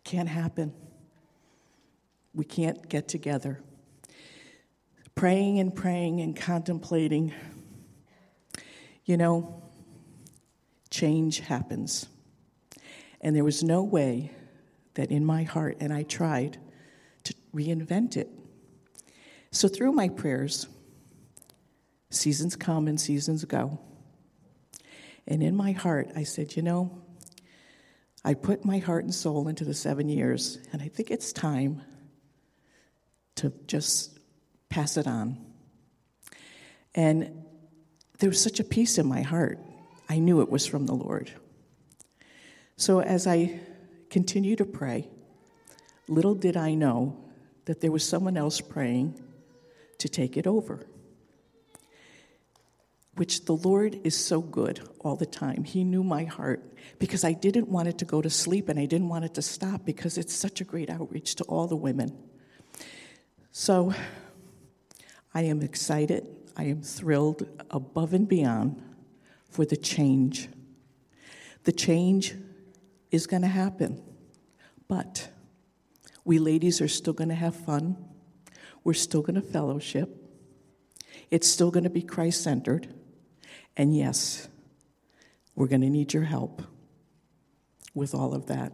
Can't happen. We can't get together. Praying and praying and contemplating. You know, change happens. And there was no way that in my heart, and I tried to reinvent it. So through my prayers, seasons come and seasons go. And in my heart, I said, you know, I put my heart and soul into the seven years, and I think it's time to just pass it on. And there was such a peace in my heart. I knew it was from the Lord. So as I continue to pray, little did I know that there was someone else praying to take it over. Which the Lord is so good all the time. He knew my heart because I didn't want it to go to sleep and I didn't want it to stop because it's such a great outreach to all the women. So I am excited. I am thrilled above and beyond for the change. The change is going to happen. But we ladies are still going to have fun. We're still going to fellowship. It's still going to be Christ centered. And yes, we're going to need your help with all of that.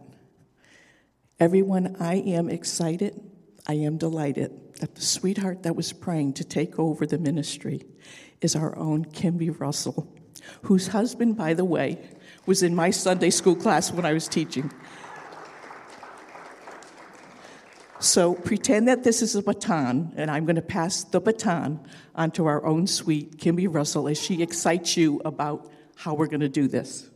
Everyone, I am excited. I am delighted that the sweetheart that was praying to take over the ministry is our own Kimby Russell, whose husband, by the way, was in my Sunday school class when I was teaching. So pretend that this is a baton, and I'm going to pass the baton onto our own sweet Kimby Russell as she excites you about how we're going to do this.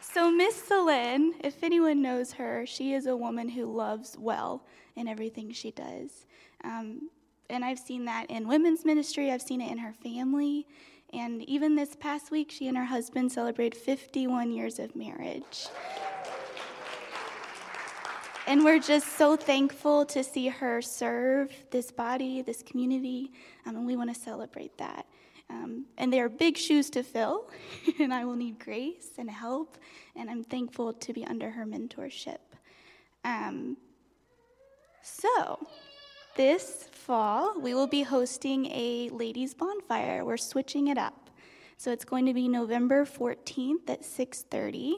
So, Miss Celine, if anyone knows her, she is a woman who loves well in everything she does. Um, and I've seen that in women's ministry, I've seen it in her family. And even this past week, she and her husband celebrated 51 years of marriage. And we're just so thankful to see her serve this body, this community, um, and we want to celebrate that. Um, and they are big shoes to fill, and I will need grace and help, and I'm thankful to be under her mentorship. Um, so, this fall, we will be hosting a ladies' bonfire. We're switching it up. So it's going to be November 14th at 6:30,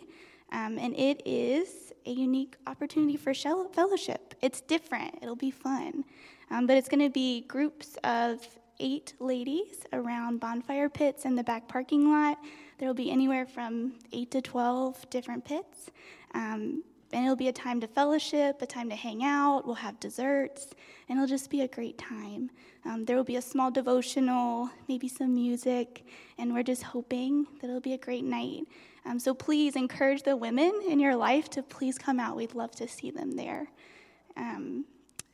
um, and it is a unique opportunity for fellowship. It's different. It'll be fun, um, but it's going to be groups of eight ladies around bonfire pits in the back parking lot. There will be anywhere from eight to 12 different pits. Um, and it'll be a time to fellowship, a time to hang out. We'll have desserts, and it'll just be a great time. Um, there will be a small devotional, maybe some music, and we're just hoping that it'll be a great night. Um, so please encourage the women in your life to please come out. We'd love to see them there. Um,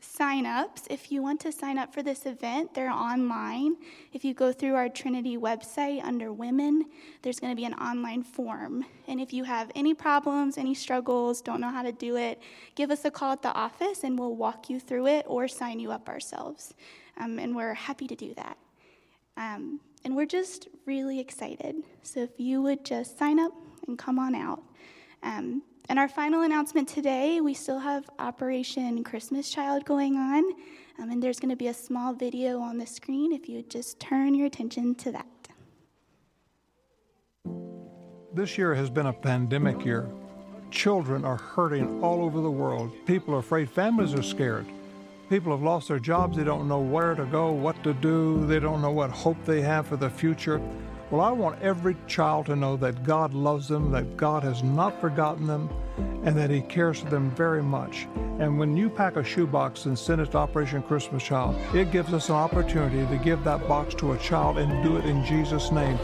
sign ups. If you want to sign up for this event, they're online. If you go through our Trinity website under Women, there's going to be an online form. And if you have any problems, any struggles, don't know how to do it, give us a call at the office and we'll walk you through it or sign you up ourselves. Um, and we're happy to do that. Um, and we're just really excited. So if you would just sign up and come on out. Um, and our final announcement today, we still have Operation Christmas Child going on. Um, and there's going to be a small video on the screen if you just turn your attention to that. This year has been a pandemic year. Children are hurting all over the world. People are afraid, families are scared. People have lost their jobs, they don't know where to go, what to do, they don't know what hope they have for the future. Well, I want every child to know that God loves them, that God has not forgotten them, and that He cares for them very much. And when you pack a shoebox and send it to Operation Christmas Child, it gives us an opportunity to give that box to a child and do it in Jesus' name.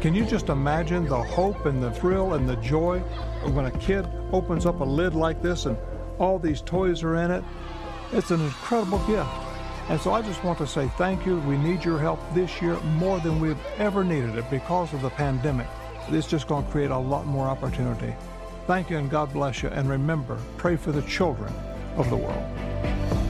Can you just imagine the hope and the thrill and the joy when a kid opens up a lid like this and all these toys are in it? It's an incredible gift. And so I just want to say thank you. We need your help this year more than we've ever needed it because of the pandemic. It's just going to create a lot more opportunity. Thank you and God bless you. And remember, pray for the children of the world.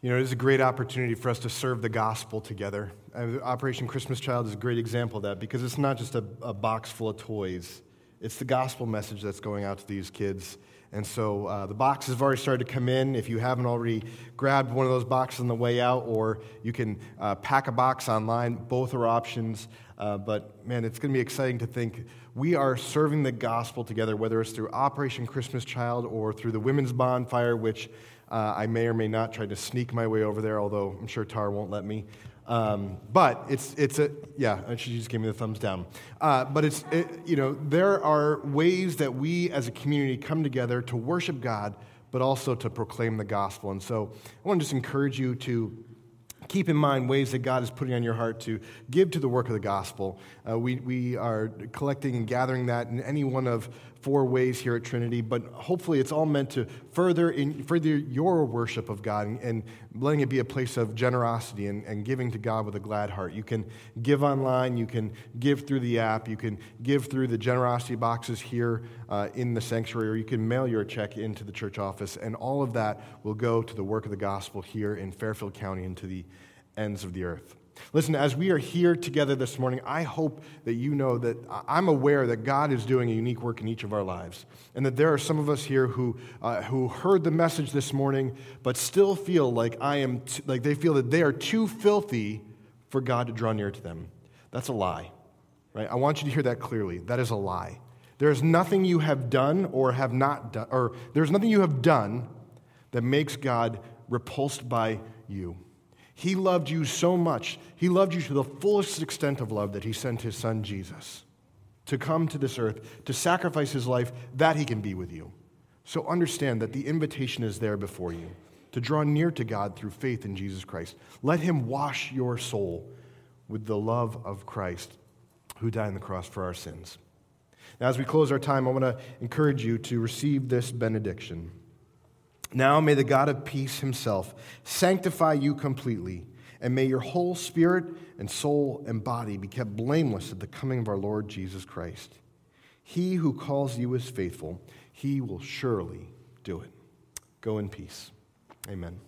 You know, it is a great opportunity for us to serve the gospel together. Uh, Operation Christmas Child is a great example of that because it's not just a, a, box full of toys, it's the gospel message that's going out to these kids. And so uh, the boxes have already started to come in. If you haven't already grabbed one of those boxes on the way out, or you can uh, pack a box online, both are options. Uh, but man, it's going to be exciting to think we are serving the gospel together, whether it's through Operation Christmas Child or through the Women's Bonfire, which uh, I may or may not try to sneak my way over there, although I'm sure Tar won't let me. Um, but it's, it's a, yeah, she just gave me the thumbs down. Uh, but it's, it, you know, there are ways that we as a community come together to worship God, but also to proclaim the gospel. And so I want to just encourage you to keep in mind ways that God is putting on your heart to give to the work of the gospel. Uh, we, we are collecting and gathering that in any one of four ways here at Trinity, but hopefully it's all meant to further, in, further your worship of God and, and letting it be a place of generosity and, and, giving to God with a glad heart. You can give online, you can give through the app, you can give through the generosity boxes here uh, in the sanctuary, or you can mail your check into the church office, and all of that will go to the work of the gospel here in Fairfield County and to the ends of the earth. Listen, as we are here together this morning, I hope that you know that I'm aware that God is doing a unique work in each of our lives. And that there are some of us here who, uh, who heard the message this morning, but still feel like I am, t- like they feel that they are too filthy for God to draw near to them. That's a lie, right? I want you to hear that clearly. That is a lie. There is nothing you have done or have not done, or there's nothing you have done that makes God repulsed by you. He loved you so much. He loved you to the fullest extent of love that he sent his son Jesus to come to this earth, to sacrifice his life that he can be with you. So understand that the invitation is there before you to draw near to God through faith in Jesus Christ. Let him wash your soul with the love of Christ who died on the cross for our sins. Now, as we close our time, I want to encourage you to receive this benediction. Now may the God of peace himself sanctify you completely, and may your whole spirit and soul and body be kept blameless at the coming of our Lord Jesus Christ. He who calls you is faithful, he will surely do it. Go in peace. Amen.